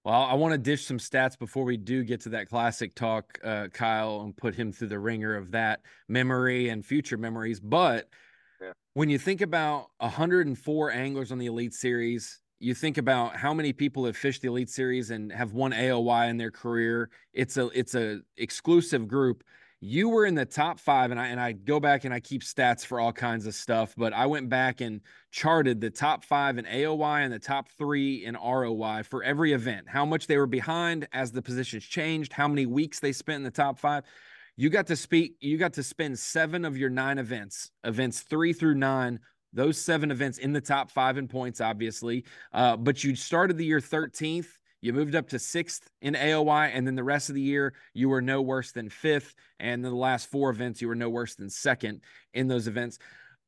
Well, I want to dish some stats before we do get to that classic talk, uh, Kyle, and put him through the ringer of that memory and future memories. But yeah. when you think about 104 anglers on the Elite Series, you think about how many people have fished the Elite Series and have won AOY in their career. It's a it's a exclusive group you were in the top five and I and I go back and I keep stats for all kinds of stuff, but I went back and charted the top five in AOY and the top three in ROY for every event, how much they were behind as the positions changed, how many weeks they spent in the top five. You got to speak, you got to spend seven of your nine events, events three through nine, those seven events in the top five in points, obviously. Uh, but you started the year 13th you moved up to sixth in AOY, and then the rest of the year, you were no worse than fifth. And then the last four events, you were no worse than second in those events.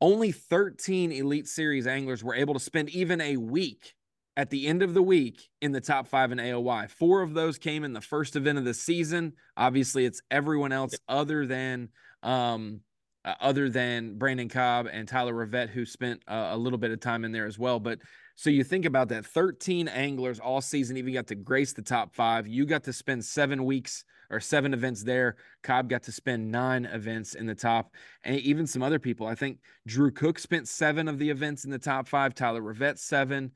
Only 13 Elite Series anglers were able to spend even a week at the end of the week in the top five in AOY. Four of those came in the first event of the season. Obviously, it's everyone else other than um, uh, other than Brandon Cobb and Tyler Rivet, who spent uh, a little bit of time in there as well. But so you think about that 13 anglers all season, even got to grace the top five. You got to spend seven weeks or seven events there. Cobb got to spend nine events in the top, and even some other people. I think Drew Cook spent seven of the events in the top five, Tyler Rivet, seven,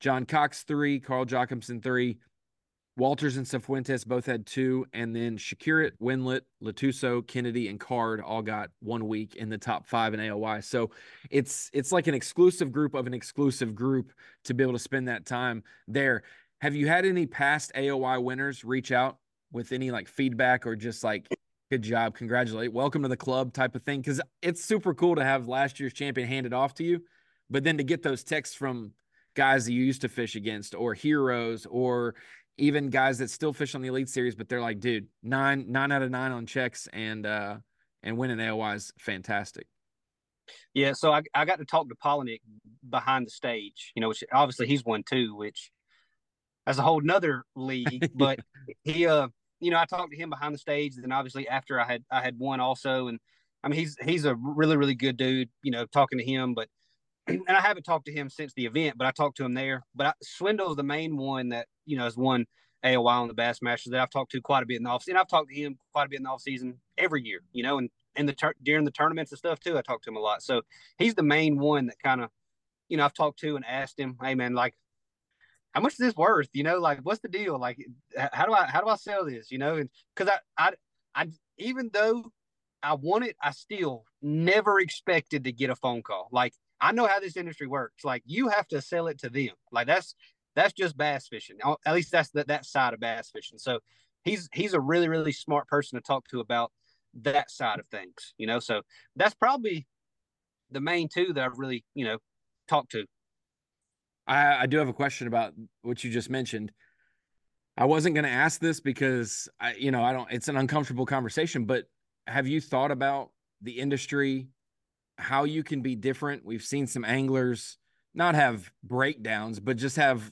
John Cox, three, Carl Jocumsen, three. Walters and Cifuentes both had two, and then Przekurat, Wendlandt, Latuso, Kennedy, and Card all got one week in the top five in AOY. So it's it's like an exclusive group of an exclusive group to be able to spend that time there. Have you had any past AOY winners reach out with any like feedback or just like good job, congratulate, welcome to the club type of thing? Because it's super cool to have last year's champion handed off to you, but then to get those texts from guys that you used to fish against or heroes or even guys that still fish on the elite series, but they're like, dude, nine nine out of nine on checks and uh and winning AOY is fantastic. Yeah, so I, I got to talk to Palaniuk behind the stage, you know, which obviously he's won too, which that's a whole nother league. But he uh you know, I talked to him behind the stage, and then obviously after I had I had won also and I mean he's he's a really, really good dude, you know, talking to him, but and I haven't talked to him since the event, but I talked to him there. But I, Swindle is the main one that you know has won AOY on the Bassmasters that I've talked to quite a bit in the off season. I've talked to him quite a bit in the off season every year, you know, and and the tur- during the tournaments and stuff too. I talked to him a lot, so he's the main one that kind of, you know, I've talked to and asked him, hey man, like, how much is this worth? You know, like what's the deal? Like, how do I how do I sell this? You know, and because I I I even though I won it, I still never expected to get a phone call. Like I know how this industry works. Like you have to sell it to them. Like that's that's just bass fishing. At least that's the, that side of bass fishing. So he's he's a really really smart person to talk to about that side of things. You know, so that's probably the main two that I've really you know talked to. I, I do have a question about what you just mentioned. I wasn't going to ask this because I, you know, I don't. It's an uncomfortable conversation, but have you thought about the industry how you can be different. We've seen some anglers not have breakdowns, but just have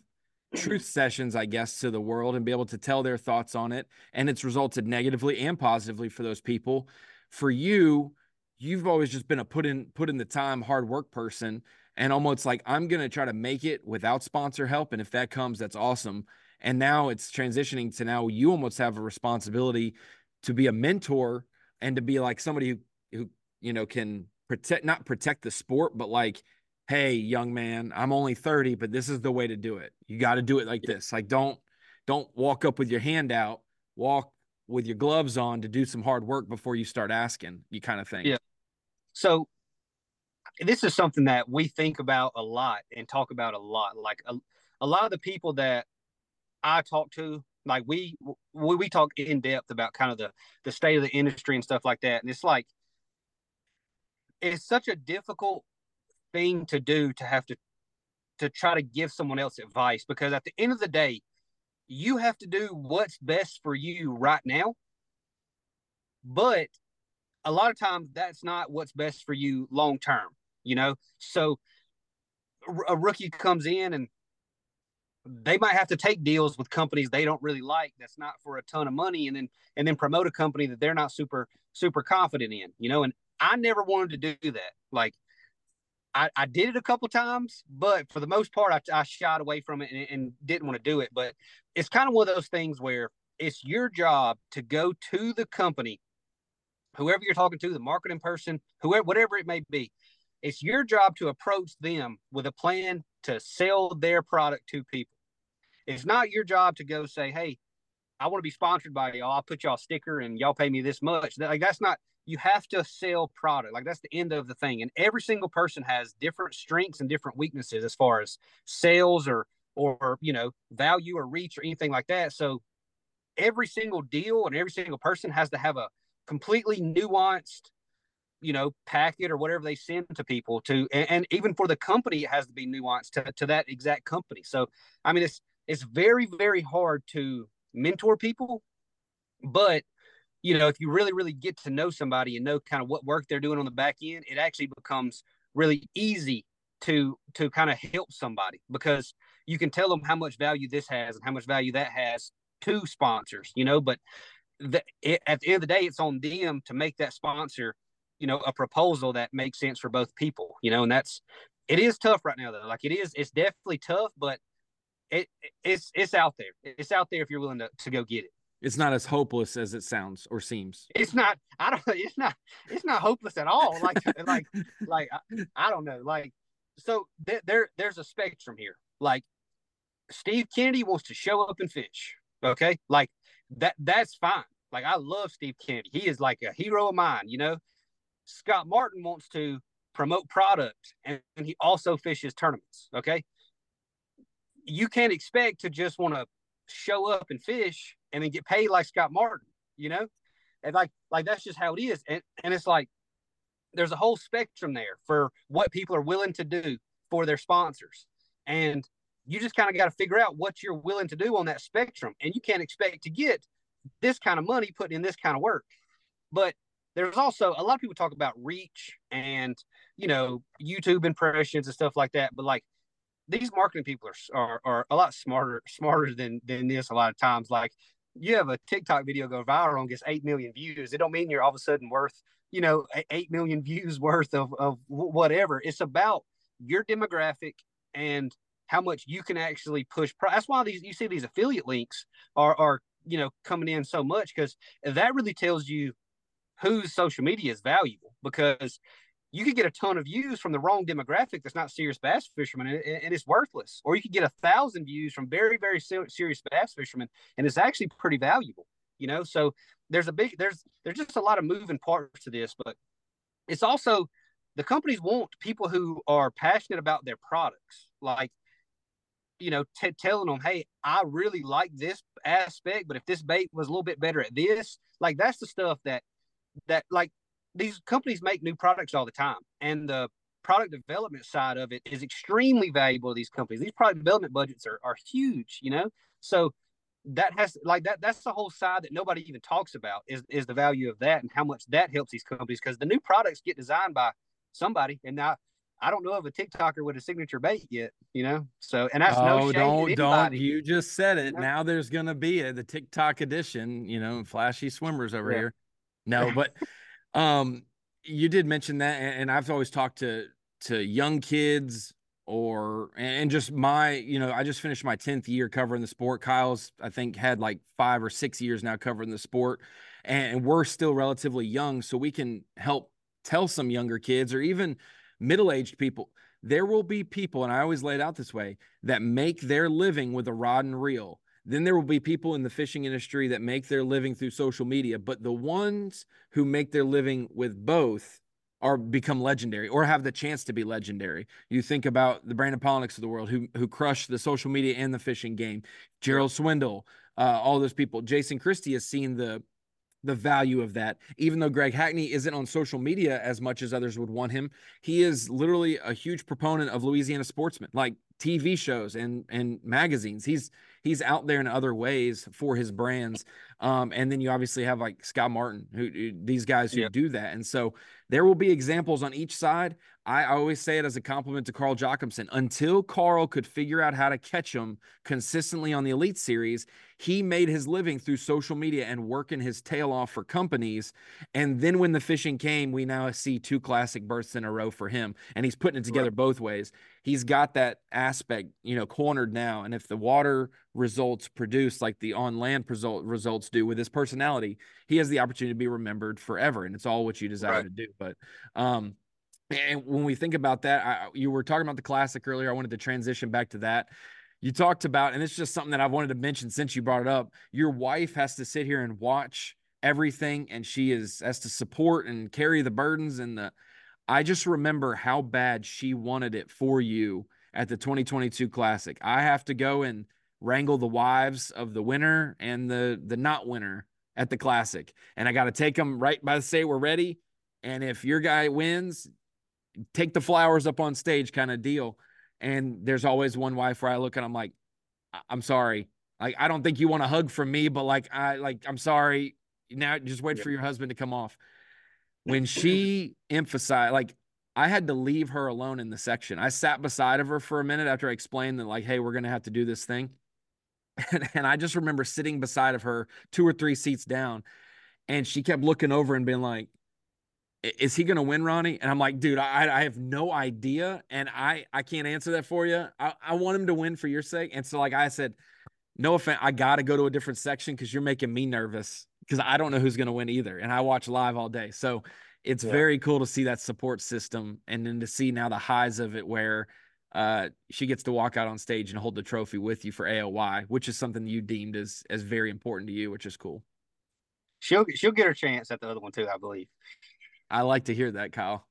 truth sessions, I guess, to the world and be able to tell their thoughts on it. And it's resulted negatively and positively for those people. For you, you've always just been a put in put in the time, hard work person, and almost like I'm gonna try to make it without sponsor help, and if that comes, that's awesome. And now it's transitioning to now you almost have a responsibility to be a mentor and to be like somebody who who you know can protect not protect the sport, but like, hey, young man, I'm only 30, but this is the way to do it. You got to do it like this. Like don't don't walk up with your hand out, walk with your gloves on to do some hard work before you start asking, you kind of thing. Yeah. So this is something that we think about a lot and talk about a lot. Like a, a lot of the people that I talk to, like we, we we talk in depth about kind of the the state of the industry and stuff like that. And it's like it's such a difficult thing to do to have to to try to give someone else advice because at the end of the day, you have to do what's best for you right now. But a lot of times that's not what's best for you long term, you know? So a rookie comes in and they might have to take deals with companies they don't really like that's not for a ton of money and then and then promote a company that they're not super super confident in you know and i never wanted to do that like i, I did it a couple times but for the most part i, I shied away from it and, and didn't want to do it but it's kind of one of those things where it's your job to go to the company whoever you're talking to, the marketing person, whoever, whatever it may be, it's your job to approach them with a plan to sell their product to people. It's not your job to go say, "Hey, I want to be sponsored by y'all. I'll put y'all a sticker and y'all pay me this much." Like that's not. You have to sell product. Like that's the end of the thing. And every single person has different strengths and different weaknesses as far as sales or or you know value or reach or anything like that. So every single deal and every single person has to have a completely nuanced you know packet or whatever they send to people to and, and, even for the company it has to be nuanced to, to that exact company so i mean it's it's very very hard to mentor people but you know if you really really get to know somebody and know kind of what work they're doing on the back end it actually becomes really easy to to kind of help somebody because you can tell them how much value this has and how much value that has to sponsors you know but the, it, at the end of the day, it's on them to make that sponsor, you know, a proposal that makes sense for both people, you know, and that's, it is tough right now though. Like it is, it's definitely tough, but it, it's, it's out there. It's out there if you're willing to, to go get it. It's not as hopeless as it sounds or seems. It's not, I don't, it's not, it's not hopeless at all. Like, like, like, I, I, don't know. Like, so th- there, there's a spectrum here. Like Steve Kennedy wants to show up and fish. Okay. Like that, that's fine. Like I love Steve Kennedy. He is like a hero of mine, you know. Scott Martin wants to promote product and, and he also fishes tournaments. Okay. You can't expect to just want to show up and fish and then get paid like Scott Martin, you know? And like like that's just how it is. And and it's like there's a whole spectrum there for what people are willing to do for their sponsors. And you just kind of got to figure out what you're willing to do on that spectrum. And you can't expect to get this kind of money putting in this kind of work. But there's also a lot of people talk about reach and you know YouTube impressions and stuff like that. But like these marketing people are are, are a lot smarter smarter than than this a lot of times. Like you have a TikTok video go viral and gets eight million views. It don't mean you're all of a sudden worth you know eight million views worth of of whatever. It's about your demographic and how much you can actually push. That's why these you see these affiliate links are are you know coming in so much because that really tells you whose social media is valuable because you could get a ton of views from the wrong demographic that's not serious bass fishermen and, and it's worthless. Or you could get a thousand views from very very serious bass fishermen and it's actually pretty valuable you know? So there's a big there's there's just a lot of moving parts to this but it's also the companies want people who are passionate about their products like you know, t- telling them, hey, I really like this aspect, but if this bait was a little bit better at this, like that's the stuff that that like these companies make new products all the time, and the product development side of it is extremely valuable to these companies. These product development budgets are are huge, you know, so that has like that that's the whole side that nobody even talks about is is the value of that and how much that helps these companies because the new products get designed by somebody and now I don't know of a TikToker with a signature bait yet, you know. So, and that's oh, no don't don't you just said it. You know? Now there's gonna be a the TikTok edition, you know, flashy swimmers over yeah. here. No, but um, you did mention that, and I've always talked to to young kids or and just my you know i just finished my 10th year covering the sport. Kyle's i think had like five or six years now covering the sport and we're still relatively young so we can help tell some younger kids or even middle-aged people. There will be people and i always lay it out this way that make their living with a rod and reel then there will be people in the fishing industry that make their living through social media but the ones who make their living with both are become legendary or have the chance to be legendary. You think about the Brandon Palaniuks of the world who who crushed the social media and the fishing game. Gerald Swindle, uh, all those people. Jason Christie has seen the the value of that. Even though Greg Hackney isn't on social media as much as others would want him, he is literally a huge proponent of Louisiana sportsmen, like TV shows and and magazines. He's he's out there in other ways for his brands. Um, and then you obviously have like Scott Martin, who, who these guys who yeah. do that. And so there will be examples on each side. I always say it as a compliment to Carl Jocumsen. Until Carl could figure out how to catch them consistently on the Elite Series, he made his living through social media and working his tail off for companies. And then when the fishing came, we now see two classic berths in a row for him. And he's putting it together right. both ways. He's got that aspect, you know, cornered now. And if the water results produce like the on land result, results do with his personality, he has the opportunity to be remembered forever. And it's all what you desire right. to do. But, um, and when we think about that, I, you were talking about the classic earlier. I wanted to transition back to that. You talked about, and it's just something that I've wanted to mention since you brought it up. Your wife has to sit here and watch everything, and she is has to support and carry the burdens. And the, I just remember how bad she wanted it for you at the 2022 Classic. I have to go and wrangle the wives of the winner and the the not winner at the Classic, and I got to take them right by the say we're ready. And if your guy wins, take the flowers up on stage kind of deal. And there's always one wife where I look and I'm like, I'm sorry. Like, I don't think you want a hug from me, but like, I like, I'm sorry. Now just wait for your husband to come off. When she emphasized, like, I had to leave her alone in the section. I sat beside of her for a minute after I explained that, like, hey, we're gonna have to do this thing. And, and I just remember sitting beside of her, two or three seats down, and she kept looking over and being like, is he going to win, Ronnie? And I'm like, dude, I, I have no idea. And I, I can't answer that for you. I, I want him to win for your sake. And so, like I said, no offense, I got to go to a different section because you're making me nervous because I don't know who's going to win either. And I watch live all day. So it's yeah. very cool to see that support system and then to see now the highs of it where uh, she gets to walk out on stage and hold the trophy with you for AOY, which is something you deemed as, as very important to you, which is cool. She'll, she'll get her chance at the other one too, I believe. I like to hear that, Kyle.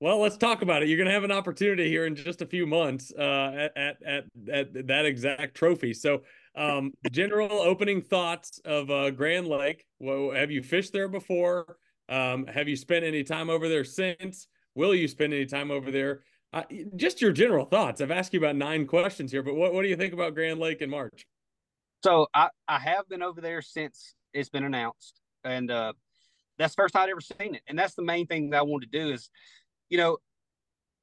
Well, let's talk about it. You're going to have an opportunity here in just a few months uh, at, at, at that exact trophy. So, um, general opening thoughts of uh, Grand Lake. Well, have you fished there before? Um, have you spent any time over there since? Will you spend any time over there? Uh, just your general thoughts. I've asked you about nine questions here, but what, what do you think about Grand Lake in March? So I, I have been over there since it's been announced. And uh, that's the first I'd ever seen it. And that's the main thing that I wanted to do is, you know,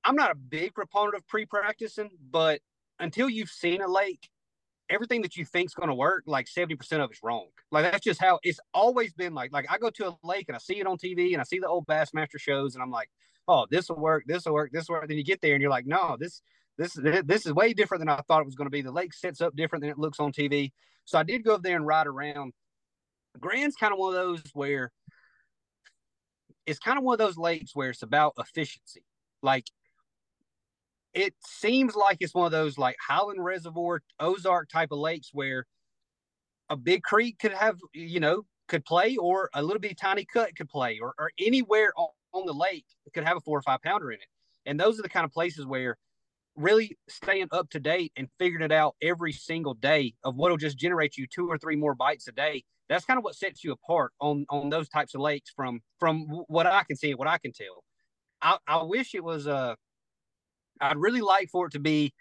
I'm not a big proponent of pre-practicing, but until you've seen a lake, everything that you think's going to work, like 70% of it's wrong. Like that's just how it's always been like, like I go to a lake and I see it on TV and I see the old Bassmaster shows and I'm like, oh, this will work, this will work, this will work. Then you get there and you're like, no, this, this, this is way different than I thought it was going to be. The lake sets up different than it looks on TV. So I did go up there and ride around. Grand's kind of one of those where it's kind of one of those lakes where it's about efficiency. Like it seems like it's one of those like Highland Reservoir, Ozark type of lakes where a big creek could have, you know, could play, or a little bit tiny cut could play, or, or anywhere on, on the lake could have a four or five pounder in it. And those are the kind of places where really staying up to date and figuring it out every single day of what'll just generate you two or three more bites a day that's kind of what sets you apart on on those types of lakes from from what I can see, what I can tell. I, I wish it was uh I'd really like for it to be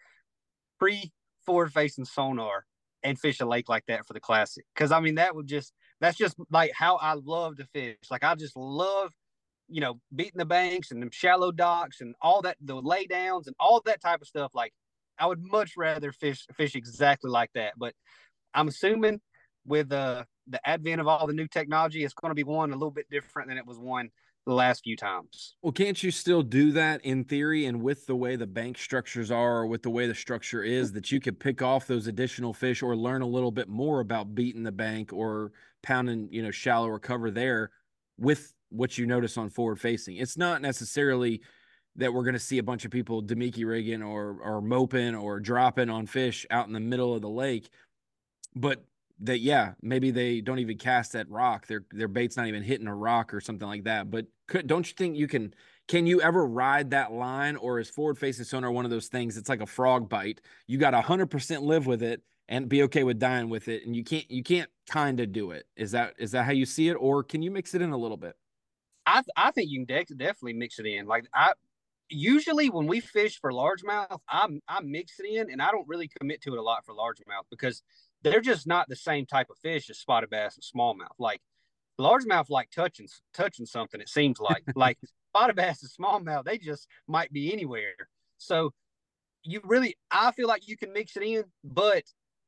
pre forward facing sonar and fish a lake like that for the classic. Cause I mean that would just that's just like how I love to fish. Like I just love, you know, beating the banks and them shallow docks and all that the laydowns and all that type of stuff. Like I would much rather fish fish exactly like that. But I'm assuming with uh the advent of all the new technology, it's going to be one a little bit different than it was one the last few times. Well, can't you still do that in theory and with the way the bank structures are or with the way the structure is that you could pick off those additional fish or learn a little bit more about beating the bank or pounding, you know, shallower cover there with what you notice on forward facing. It's not necessarily that we're going to see a bunch of people damiki rigging or or moping or dropping on fish out in the middle of the lake, but that yeah maybe they don't even cast that rock. Their their bait's not even hitting a rock or something like that but could don't you think you can can you ever ride that line? Or is forward facing sonar one of those things it's like a frog bite. You got 100% live with it and be okay with dying with it and you can't you can't kind of do it. Is that is that how you see it? Or can you mix it in a little bit i i think you can de- definitely mix it in like i usually when we fish for largemouth i i mix it in and i don't really commit to it a lot for largemouth because they're just not the same type of fish as spotted bass and smallmouth. Like largemouth, like touching touching something. It seems like like spotted bass and smallmouth, they just might be anywhere. So you really, I feel like you can mix it in, but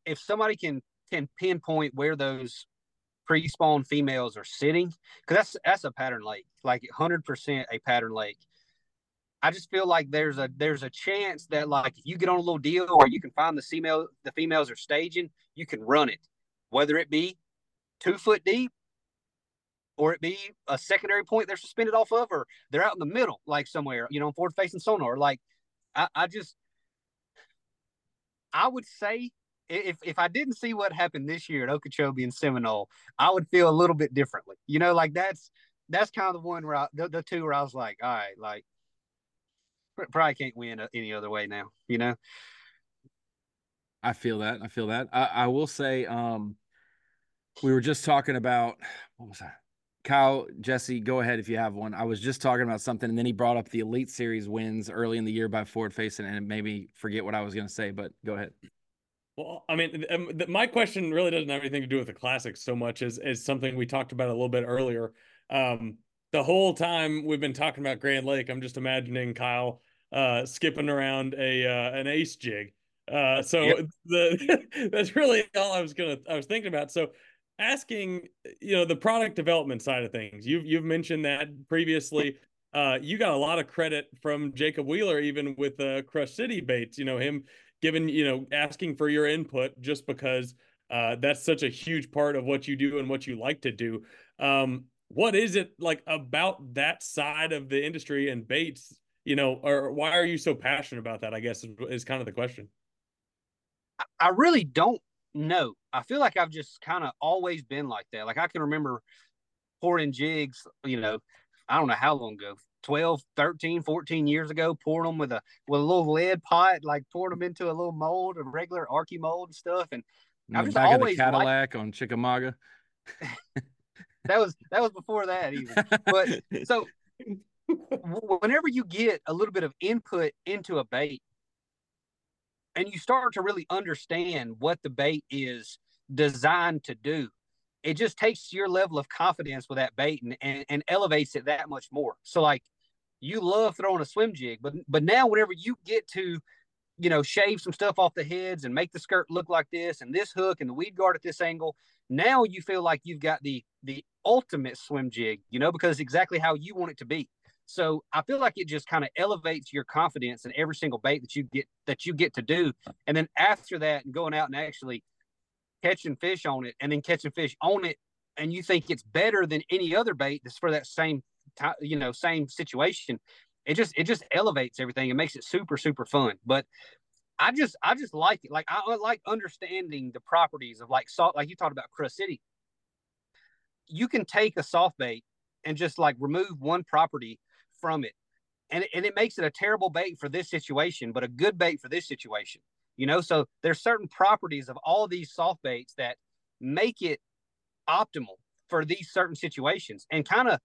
if somebody can can pinpoint where those pre-spawn females are sitting, because that's that's a pattern lake, like hundred percent a pattern lake. I just feel like there's a there's a chance that like if you get on a little deal or you can find the female the females are staging, you can run it, whether it be two foot deep or it be a secondary point they're suspended off of, or they're out in the middle, like somewhere, you know, forward facing sonar. Like I, I just I would say if if I didn't see what happened this year at Okeechobee and Seminole, I would feel a little bit differently. You know, like that's that's kind of the one where I, the, the two where I was like, all right, like probably can't win any other way now. You know. I feel that. I feel that. I, I will say, um, we were just talking about what was that? Kyle, Jessie, go ahead if you have one. I was just talking about something, and then he brought up the Elite Series wins early in the year by forward facing, and it made me forget what I was going to say. But go ahead. Well, I mean, um, my question really doesn't have anything to do with the classics so much as as something we talked about a little bit earlier. Um, the whole time we've been talking about Grand Lake, I'm just imagining Kyle uh, skipping around a uh, an ace jig. Uh, so yep. the that's really all I was gonna I was thinking about. So asking, you know, the product development side of things. You've you've mentioned that previously. Uh, you got a lot of credit from Jacob Wheeler, even with uh, Crush City baits. You know him giving, you know, asking for your input just because uh, that's such a huge part of what you do and what you like to do. Um, what is it like about that side of the industry and baits you know, or why are you so passionate about that? I guess is, is kind of the question. I really don't know. I feel like I've just kind of always been like that. Like I can remember pouring jigs, you know, I don't know how long ago, 12, 13, 14 years ago, pouring them with a with a little lead pot, like pouring them into a little mold, a regular Arkie mold and stuff. And I was always Cadillac liked... on Chickamauga. that was that was before that even. But so whenever you get a little bit of input into a bait and you start to really understand what the bait is designed to do, it just takes your level of confidence with that bait and, and, and elevates it that much more. So like you love throwing a swim jig, but but now whenever you get to, you know, shave some stuff off the heads and make the skirt look like this and this hook and the weed guard at this angle, now you feel like you've got the the ultimate swim jig, you know, because exactly how you want it to be. So I feel like it just kind of elevates your confidence in every single bait that you get that you get to do. And then after that, and going out and actually catching fish on it, and then catching fish on it, and you think it's better than any other bait that's for that same you know same situation. It just it just elevates everything. It makes it super super fun. But I just I just like it. Like I like understanding the properties of like salt. Like you talked about Crush City. You can take a soft bait and just like remove one property from it. And, and it makes it a terrible bait for this situation, but a good bait for this situation. You know, so there's certain properties of all these soft baits that make it optimal for these certain situations and kind of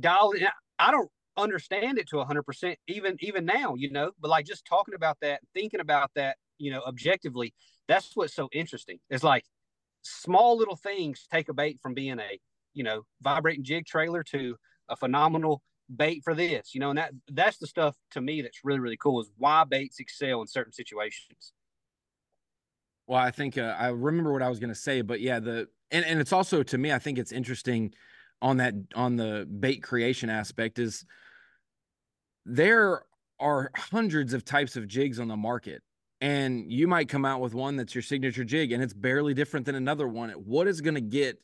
dial in. I don't understand it to 100% even even now you know? But like just talking about that thinking about that you know objectively that's what's so interesting. It's like small little things take a bait from being a you know vibrating jig trailer to a phenomenal bait for this, you know, and that that's the stuff to me that's really really cool is why baits excel in certain situations. Well, I think uh, I remember what I was going to say, but yeah, the and and it's also to me, I think it's interesting on that on the bait creation aspect is there are hundreds of types of jigs on the market and you might come out with one that's your signature jig and it's barely different than another one what is going to get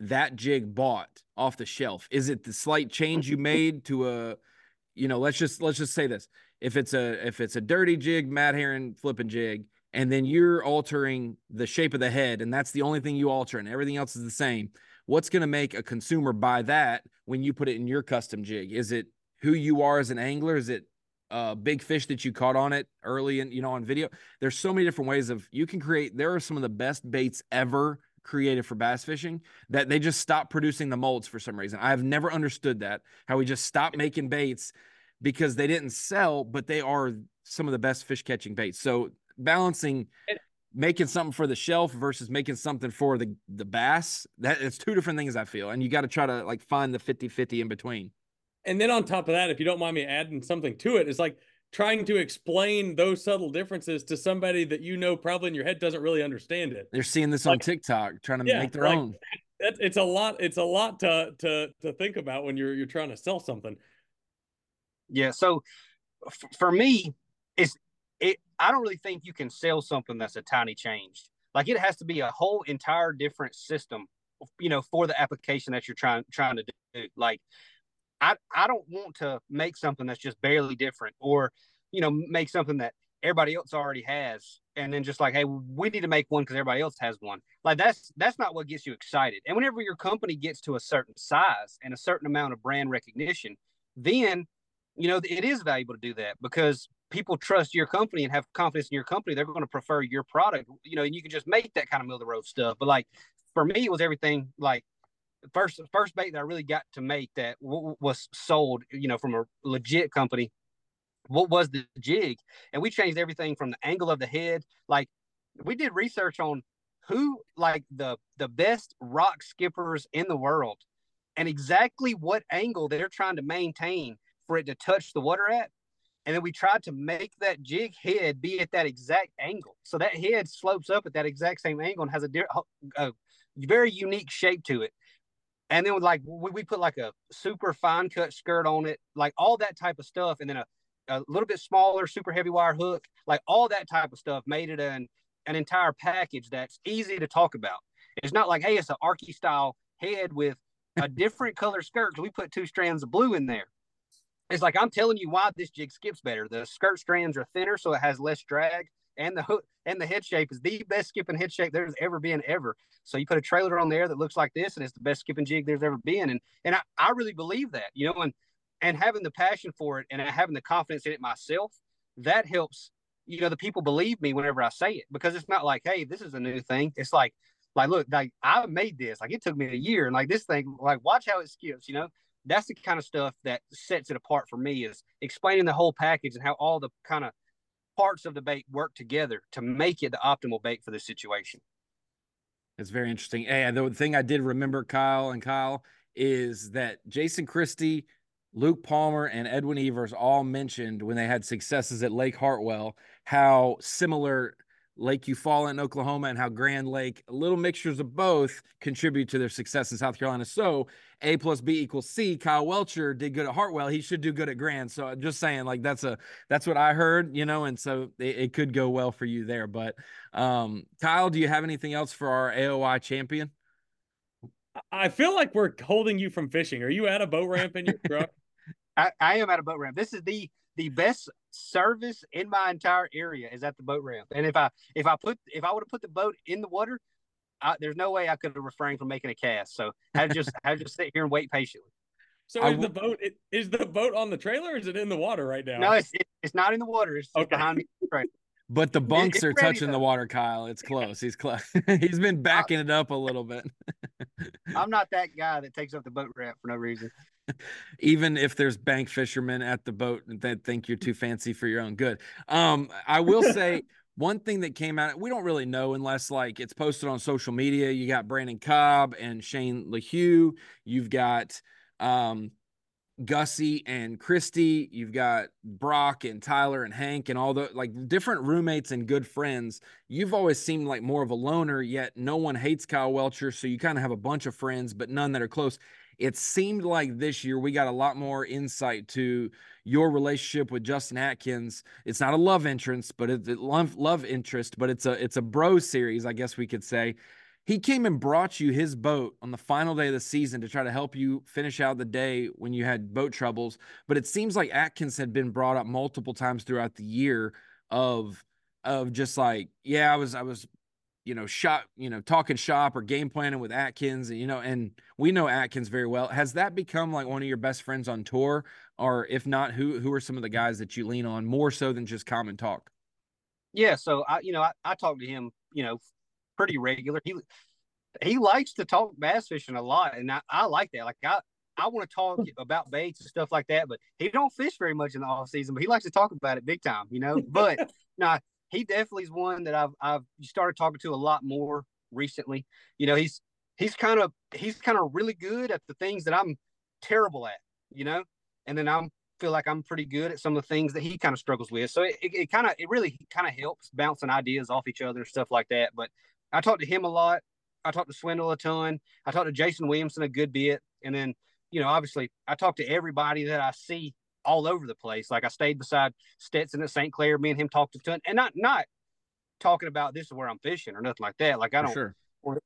that jig bought off the shelf? Is it the slight change you made to a you know let's just let's just say this. If it's a if it's a dirty jig Matt Herren flipping jig and then you're altering the shape of the head and that's the only thing you alter and everything else is the same what's going to make a consumer buy that when you put it in your custom jig? Is it who you are as an angler? Is it a big fish that you caught on it early and you know on video? There's so many different ways of you can create there are some of the best baits ever created for bass fishing that they just stopped producing the molds for some reason. I've never understood that how we just stopped making baits because they didn't sell but they are some of the best fish catching baits. So balancing making something for the shelf versus making something for the the bass that it's two different things i feel and you got to try to like find the 50 50 in between. And then on top of that, if you don't mind me adding something to it, it's like trying to explain those subtle differences to somebody that you know probably in your head doesn't really understand it. They're seeing this like, on TikTok, trying to yeah, make their like, own. it's a lot. It's a lot to to to think about when you're you're trying to sell something. Yeah. So f- for me, it's it. I don't really think you can sell something that's a tiny change. Like it has to be a whole entire different system, you know, for the application that you're trying trying to do. Like I I don't want to make something that's just barely different or you know make something that everybody else already has and then just like hey we need to make one because everybody else has one. Like that's that's not what gets you excited. And whenever your company gets to a certain size and a certain amount of brand recognition then you know it is valuable to do that because people trust your company and have confidence in your company. They're going to prefer your product you know and you can just make that kind of middle of the road stuff. But like for me it was everything like first first bait that I really got to make that w- was sold, you know, from a legit company. What was the jig? And we changed everything from the angle of the head. Like we did research on who like the the best rock skippers in the world and exactly what angle they're trying to maintain for it to touch the water at. And then we tried to make that jig head be at that exact angle. So that head slopes up at that exact same angle and has a, a very unique shape to it and then with like we, we put like a super fine cut skirt on it, like all that type of stuff, and then a, a little bit smaller super heavy wire hook, like all that type of stuff made it an an entire package that's easy to talk about. It's not like hey, it's an Arky style head with a different color skirt because we put two strands of blue in there. It's like I'm telling you why this jig skips better. The skirt strands are thinner, so it has less drag and the hook and the head shape is the best skipping head shape there's ever been ever. So you put a trailer on there that looks like this, and it's the best skipping jig there's ever been. And and I, I really believe that, you know, and and having the passion for it and having the confidence in it myself, that helps, you know, the people believe me whenever I say it because it's not like, hey, this is a new thing. It's like, like, look, like I made this. Like it took me a year, and like this thing, like watch how it skips, you know. That's the kind of stuff that sets it apart for me is explaining the whole package and how all the kind of parts of the bait work together to make it the optimal bait for the situation. It's very interesting. And the thing I did remember, Kyle and Kyle, is that Jason Christie, Luke Palmer, and Edwin Evers all mentioned when they had successes at Lake Hartwell how similar Lake Eufaula in Oklahoma and how Grand Lake, little mixtures of both contribute to their success in South Carolina. So A plus B equals C. Kyle Welcher did good at Hartwell. He should do good at Grand. So I'm just saying, like that's a that's what I heard, you know, and so it, it could go well for you there. But um, Kyle, do you have anything else for our AOY champion? I feel like we're holding you from fishing. Are you at a boat ramp in your truck? I, I am at a boat ramp. This is the the best service in my entire area is at the boat ramp. And if I if I put if I would have put the boat in the water, I, there's no way I could have refrained from making a cast. So I just I just sit here and wait patiently. So is the boat is the boat on the trailer? or is it in the water right now? No, it's it's not in the water. It's okay. behind me. Right. But the bunks are touching though. the water, Kyle. It's close. He's close. He's been backing it up a little bit. I'm not that guy that takes up the boat ramp for no reason. Even if there's bank fishermen at the boat that think you're too fancy for your own good. Um, I will say one thing that came out, we don't really know unless like it's posted on social media. You got Brandon Cobb and Shane LeHue. You've got um Gussie and Christie. You've got Brock and Tyler and Hank and all the like different roommates and good friends. You've always seemed like more of a loner, yet no one hates Kyle Welcher. So you kind of have a bunch of friends, but none that are close. It seemed like this year we got a lot more insight to your relationship with Justin Atkins. It's not a love interest, but it's a love love interest, but it's a it's a bro series, I guess we could say. He came and brought you his boat on the final day of the season to try to help you finish out the day when you had boat troubles. But it seems like Atkins had been brought up multiple times throughout the year of of just like, yeah, I was I was you know, shop, you know, talking shop or game planning with Atkins, and you know, and we know Atkins very well. Has that become like one of your best friends on tour, or if not, who who are some of the guys that you lean on more so than just common talk? Yeah, so I, you know, I, I talk to him, you know, pretty regular. He he likes to talk bass fishing a lot, and I, I like that. Like I I want to talk about baits and stuff like that, but he don't fish very much in the off season, but he likes to talk about it big time, you know. But now he definitely is one that I've I've started talking to a lot more recently. You know, he's he's kind of he's kind of really good at the things that I'm terrible at, you know, and then I'm feel like I'm pretty good at some of the things that he kind of struggles with. So it, it, it kind of it really kind of helps bouncing ideas off each other and stuff like that. But I talked to him a lot. I talked to Swindle a ton. I talked to Jason Williamson a good bit, and then you know obviously I talked to everybody that I see all over the place. Like I stayed beside Stetson at St. Clair. Me and him talked a ton, and not not talking about this is where I'm fishing or nothing like that. Like I don't, sure.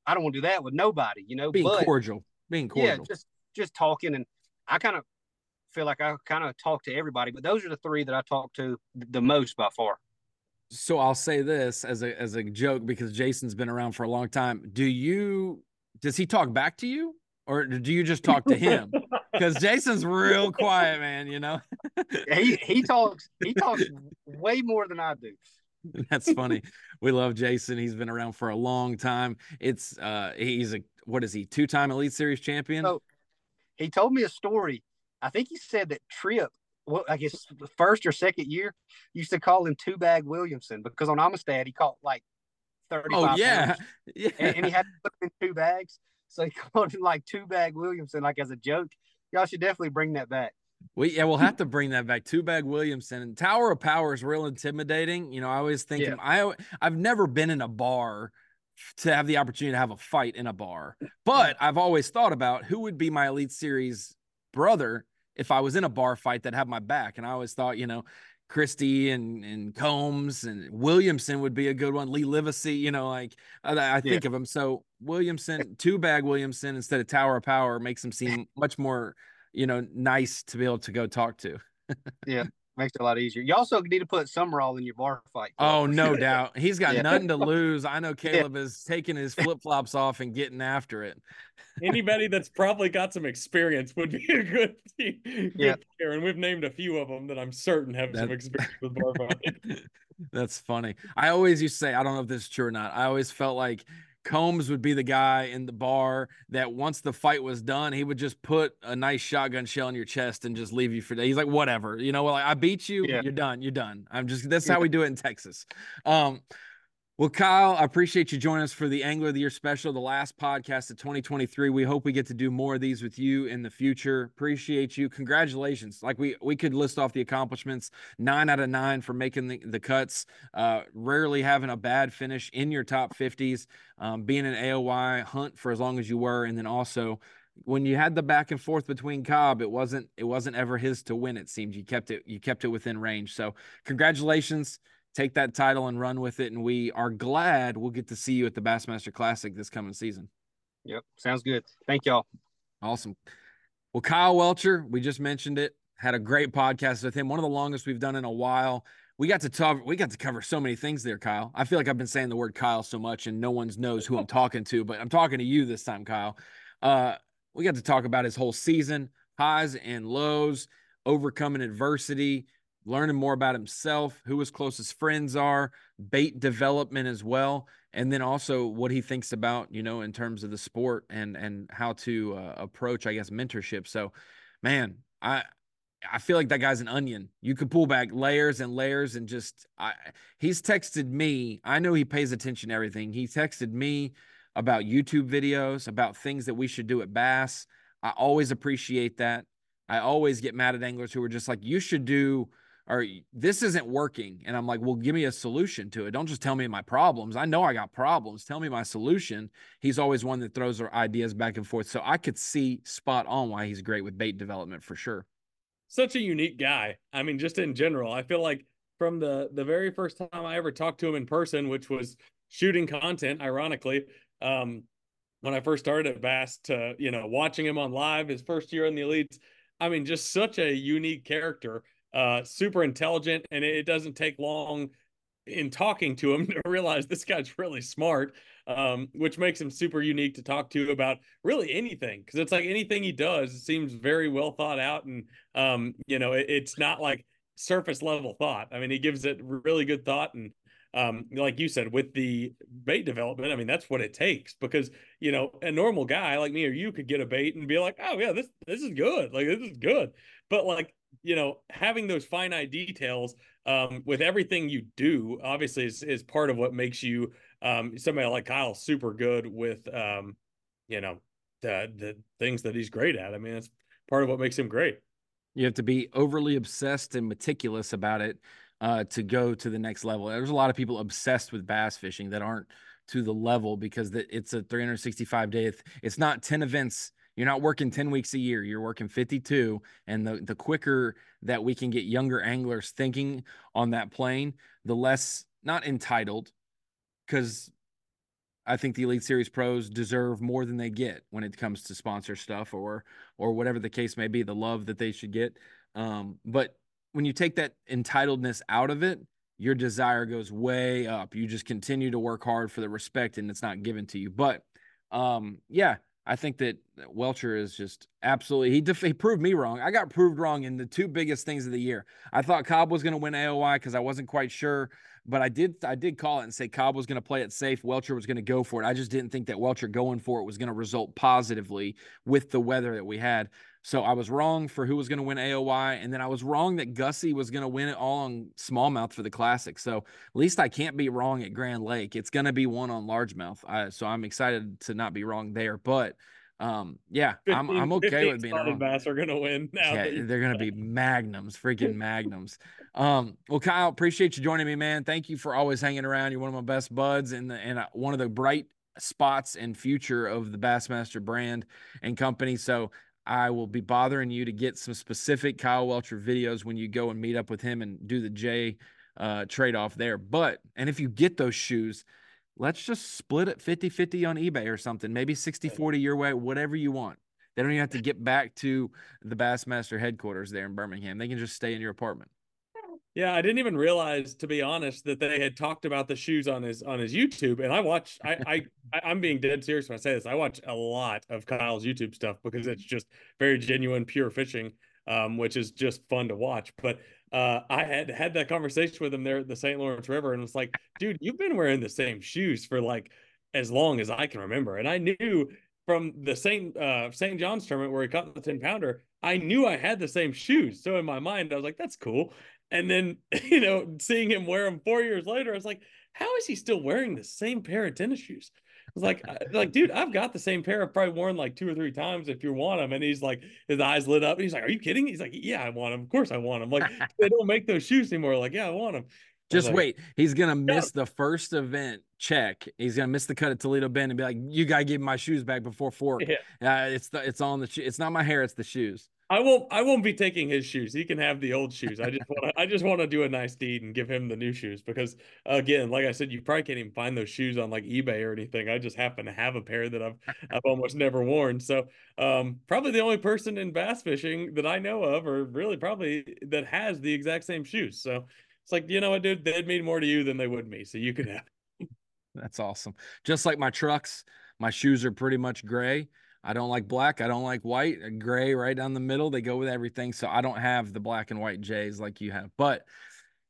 I don't want to do that with nobody. You know, being but, cordial, being cordial. Yeah, just just talking, and I kind of feel like I kind of talk to everybody. But those are the three that I talk to the most by far. So I'll say this as a as a joke because Jason's been around for a long time. Do you does he talk back to you? or do you just talk to him? Because Jason's real quiet, man. You know. he he talks he talks way more than I do. That's funny. We love Jason. He's been around for a long time. It's uh he's a what is he? Two time Elite Series champion. So he told me a story. I think he said that Trip, well, I guess first or second year, used to call him Two Bag Williamson because on Amistad he caught like thirty. Oh yeah, yeah. And, and, he had to put in two bags. So he called him like two bag Williamson, like as a joke. Y'all should definitely bring that back. We yeah, we'll have to bring that back. Two bag Williamson and Tower of Power is real intimidating. You know, I always think yeah. I I've never been in a bar to have the opportunity to have a fight in a bar, but I've always thought about who would be my Elite Series brother if I was in a bar fight that had my back. And I always thought, you know, Christie and and Combs and Williamson would be a good one. Lee Livesay, you know, like I, I think yeah. of him. So Williamson, two bag Williamson instead of Tower of Power makes him seem much more, you know, nice to be able to go talk to. yeah, makes it a lot easier. You also need to put Sumrall in your bar fight. Oh, no doubt. He's got yeah. nothing to lose. I know Caleb yeah. is taking his flip flops off and getting after it. Anybody that's probably got some experience would be a good, good yeah. player. And we've named a few of them that I'm certain have that, some experience with bar fight. That's funny. I always used to say, I don't know if this is true or not. I always felt like Combs would be the guy in the bar that once the fight was done, he would just put a nice shotgun shell in your chest and just leave you for days. He's like, whatever, you know, well, like, I beat you, yeah. you're done, you're done. I'm just that's yeah. how we do it in Texas. Um, well, Kyle, I appreciate you joining us for the Angler of the Year special, the last podcast of 2023. We hope we get to do more of these with you in the future. Appreciate you. Congratulations. Like we we could list off the accomplishments, nine out of nine for making the, the cuts. Uh, rarely having a bad finish in your top 50s, um, being an AOY hunt for as long as you were, and then also when you had the back and forth between Cobb, it wasn't it wasn't ever his to win. It seemed you kept it you kept it within range. So congratulations take that title and run with it. And we are glad we'll get to see you at the Bassmaster Classic this coming season. Yep. Sounds good. Thank y'all. Awesome. Well, Kyle Welcher, we just mentioned it, had a great podcast with him, one of the longest we've done in a while. We got to talk, we got to cover so many things there, Kyle. I feel like I've been saying the word Kyle so much and no one knows who I'm talking to, but I'm talking to you this time, Kyle. Uh, we got to talk about his whole season, highs and lows, overcoming adversity, learning more about himself, who his closest friends are, bait development as well, and then also what he thinks about, you know, in terms of the sport and and how to uh, approach, I guess, mentorship. So, man, I I feel like that guy's an onion. You could pull back layers and layers and just I he's texted me. I know he pays attention to everything. He texted me about YouTube videos, about things that we should do at Bass. I always appreciate that. I always get mad at anglers who are just like, you should do or this isn't working. And I'm like, well, give me a solution to it. Don't just tell me my problems. I know I got problems. Tell me my solution. He's always one that throws ideas back and forth. So I could see spot on why he's great with bait development for sure. Such a unique guy. I mean, just in general, I feel like from the the very first time I ever talked to him in person, which was shooting content, ironically, um, when I first started at Bass, to you know watching him on live his first year in the elites. I mean, just such a unique character uh, super intelligent, and it doesn't take long in talking to him to realize this guy's really smart, um, which makes him super unique to talk to about really anything. Because it's like anything he does seems very well thought out, and um, you know, it, it's not like surface level thought. I mean, he gives it really good thought, and um, like you said, with the bait development, I mean, that's what it takes because you know a normal guy like me or you could get a bait and be like, oh yeah, this this is good, like this is good, but like you know, having those finite details um, with everything you do, obviously, is, is part of what makes you um, somebody like Kyle super good with, um, you know, the the things that he's great at. I mean, it's part of what makes him great. You have to be overly obsessed and meticulous about it uh, to go to the next level. There's a lot of people obsessed with bass fishing that aren't to the level because it's a 365 day. It's not 10 events you're not working 10 weeks a year, you're working 52. And the, the quicker that we can get younger anglers thinking on that plane, the less, not entitled, because I think the Elite Series pros deserve more than they get when it comes to sponsor stuff or or whatever the case may be, the love that they should get. Um, but when you take that entitledness out of it, your desire goes way up. You just continue to work hard for the respect and it's not given to you. But um, yeah, I think that uh, Welcher is just absolutely he, def- he proved me wrong. I got proved wrong in the two biggest things of the year. I thought Cobb was going to win AOY because I wasn't quite sure, but I did I did call it and say Cobb was going to play it safe. Welcher was going to go for it. I just didn't think that Welcher going for it was going to result positively with the weather that we had. So I was wrong for who was going to win AOY, and then I was wrong that Gussie was going to win it all on smallmouth for the classic. So at least I can't be wrong at Grand Lake. It's going to be one on largemouth. I, so I'm excited to not be wrong there. But um, yeah, 15, I'm I'm okay with being wrong. Bass are gonna win. Now yeah, they're gonna be magnums, freaking magnums. Um, well, Kyle, appreciate you joining me, man. Thank you for always hanging around. You're one of my best buds, and and uh, one of the bright spots and future of the Bassmaster brand and company. So I will be bothering you to get some specific Kyle Welcher videos when you go and meet up with him and do the J uh, trade off there. But and if you get those shoes let's just split it 50 50 on eBay or something, maybe 60 40 your way, whatever you want. They don't even have to get back to the Bassmaster headquarters there in Birmingham. They can just stay in your apartment. Yeah, I didn't even realize, to be honest, that they had talked about the shoes on his on his YouTube. And I watch, I, I I'm being dead serious when I say this. I watch a lot of Kyle's YouTube stuff because it's just very genuine, pure fishing, um, which is just fun to watch. But uh, I had had that conversation with him there at the St. Lawrence River, and was like, dude, you've been wearing the same shoes for like as long as I can remember. And I knew from the St. Uh, St. John's tournament where he caught the 10 pounder, I knew I had the same shoes. So in my mind, I was like, that's cool. And then, you know, seeing him wear them four years later, I was like, how is he still wearing the same pair of tennis shoes? I was like, like, dude, I've got the same pair. I've probably worn like two or three times if you want them. And he's like, his eyes lit up. And he's like, Are you kidding? He's like, Yeah, I want them. Of course I want them. Like, they don't make those shoes anymore. Like, yeah, I want them. Just like, wait. He's gonna miss the first event check. He's gonna miss the cut at Toledo Bend and be like, "You gotta give my shoes back before fork." Yeah, uh, it's the it's on the it's not my hair, it's the shoes. I won't. I won't be taking his shoes. He can have the old shoes. I just want. I just want to do a nice deed and give him the new shoes because, again, like I said, you probably can't even find those shoes on like eBay or anything. I just happen to have a pair that I've I've almost never worn. So, um, probably the only person in bass fishing that I know of, or really probably that has the exact same shoes. So, it's like you know what, dude, they'd mean more to you than they would me. So you can have. That's awesome. Just like my trucks, my shoes are pretty much gray I don't like black. I don't like white. Uh, gray right down the middle. They go with everything. So I don't have the black and white J's like you have. But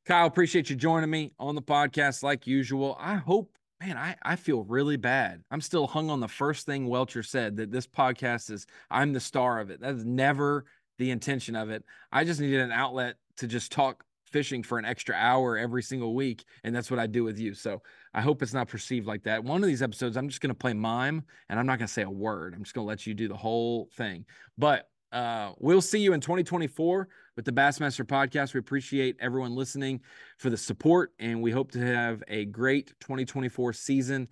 Kyle, appreciate you joining me on the podcast like usual. I hope, man, I, I feel really bad. I'm still hung on the first thing Welcher said that this podcast is I'm the star of it. That's never the intention of it. I just needed an outlet to just talk fishing for an extra hour every single week. And that's what I do with you. So I hope it's not perceived like that. One of these episodes, I'm just going to play mime and I'm not going to say a word. I'm just going to let you do the whole thing. But Uh, we'll see you in 2024 with the Bassmaster podcast. We appreciate everyone listening for the support, and we hope to have a great 2024 season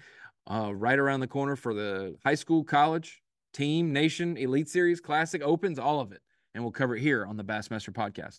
uh, right around the corner for the high school, college, team, nation, elite series, classic, opens, all of it. And we'll cover it here on the Bassmaster podcast.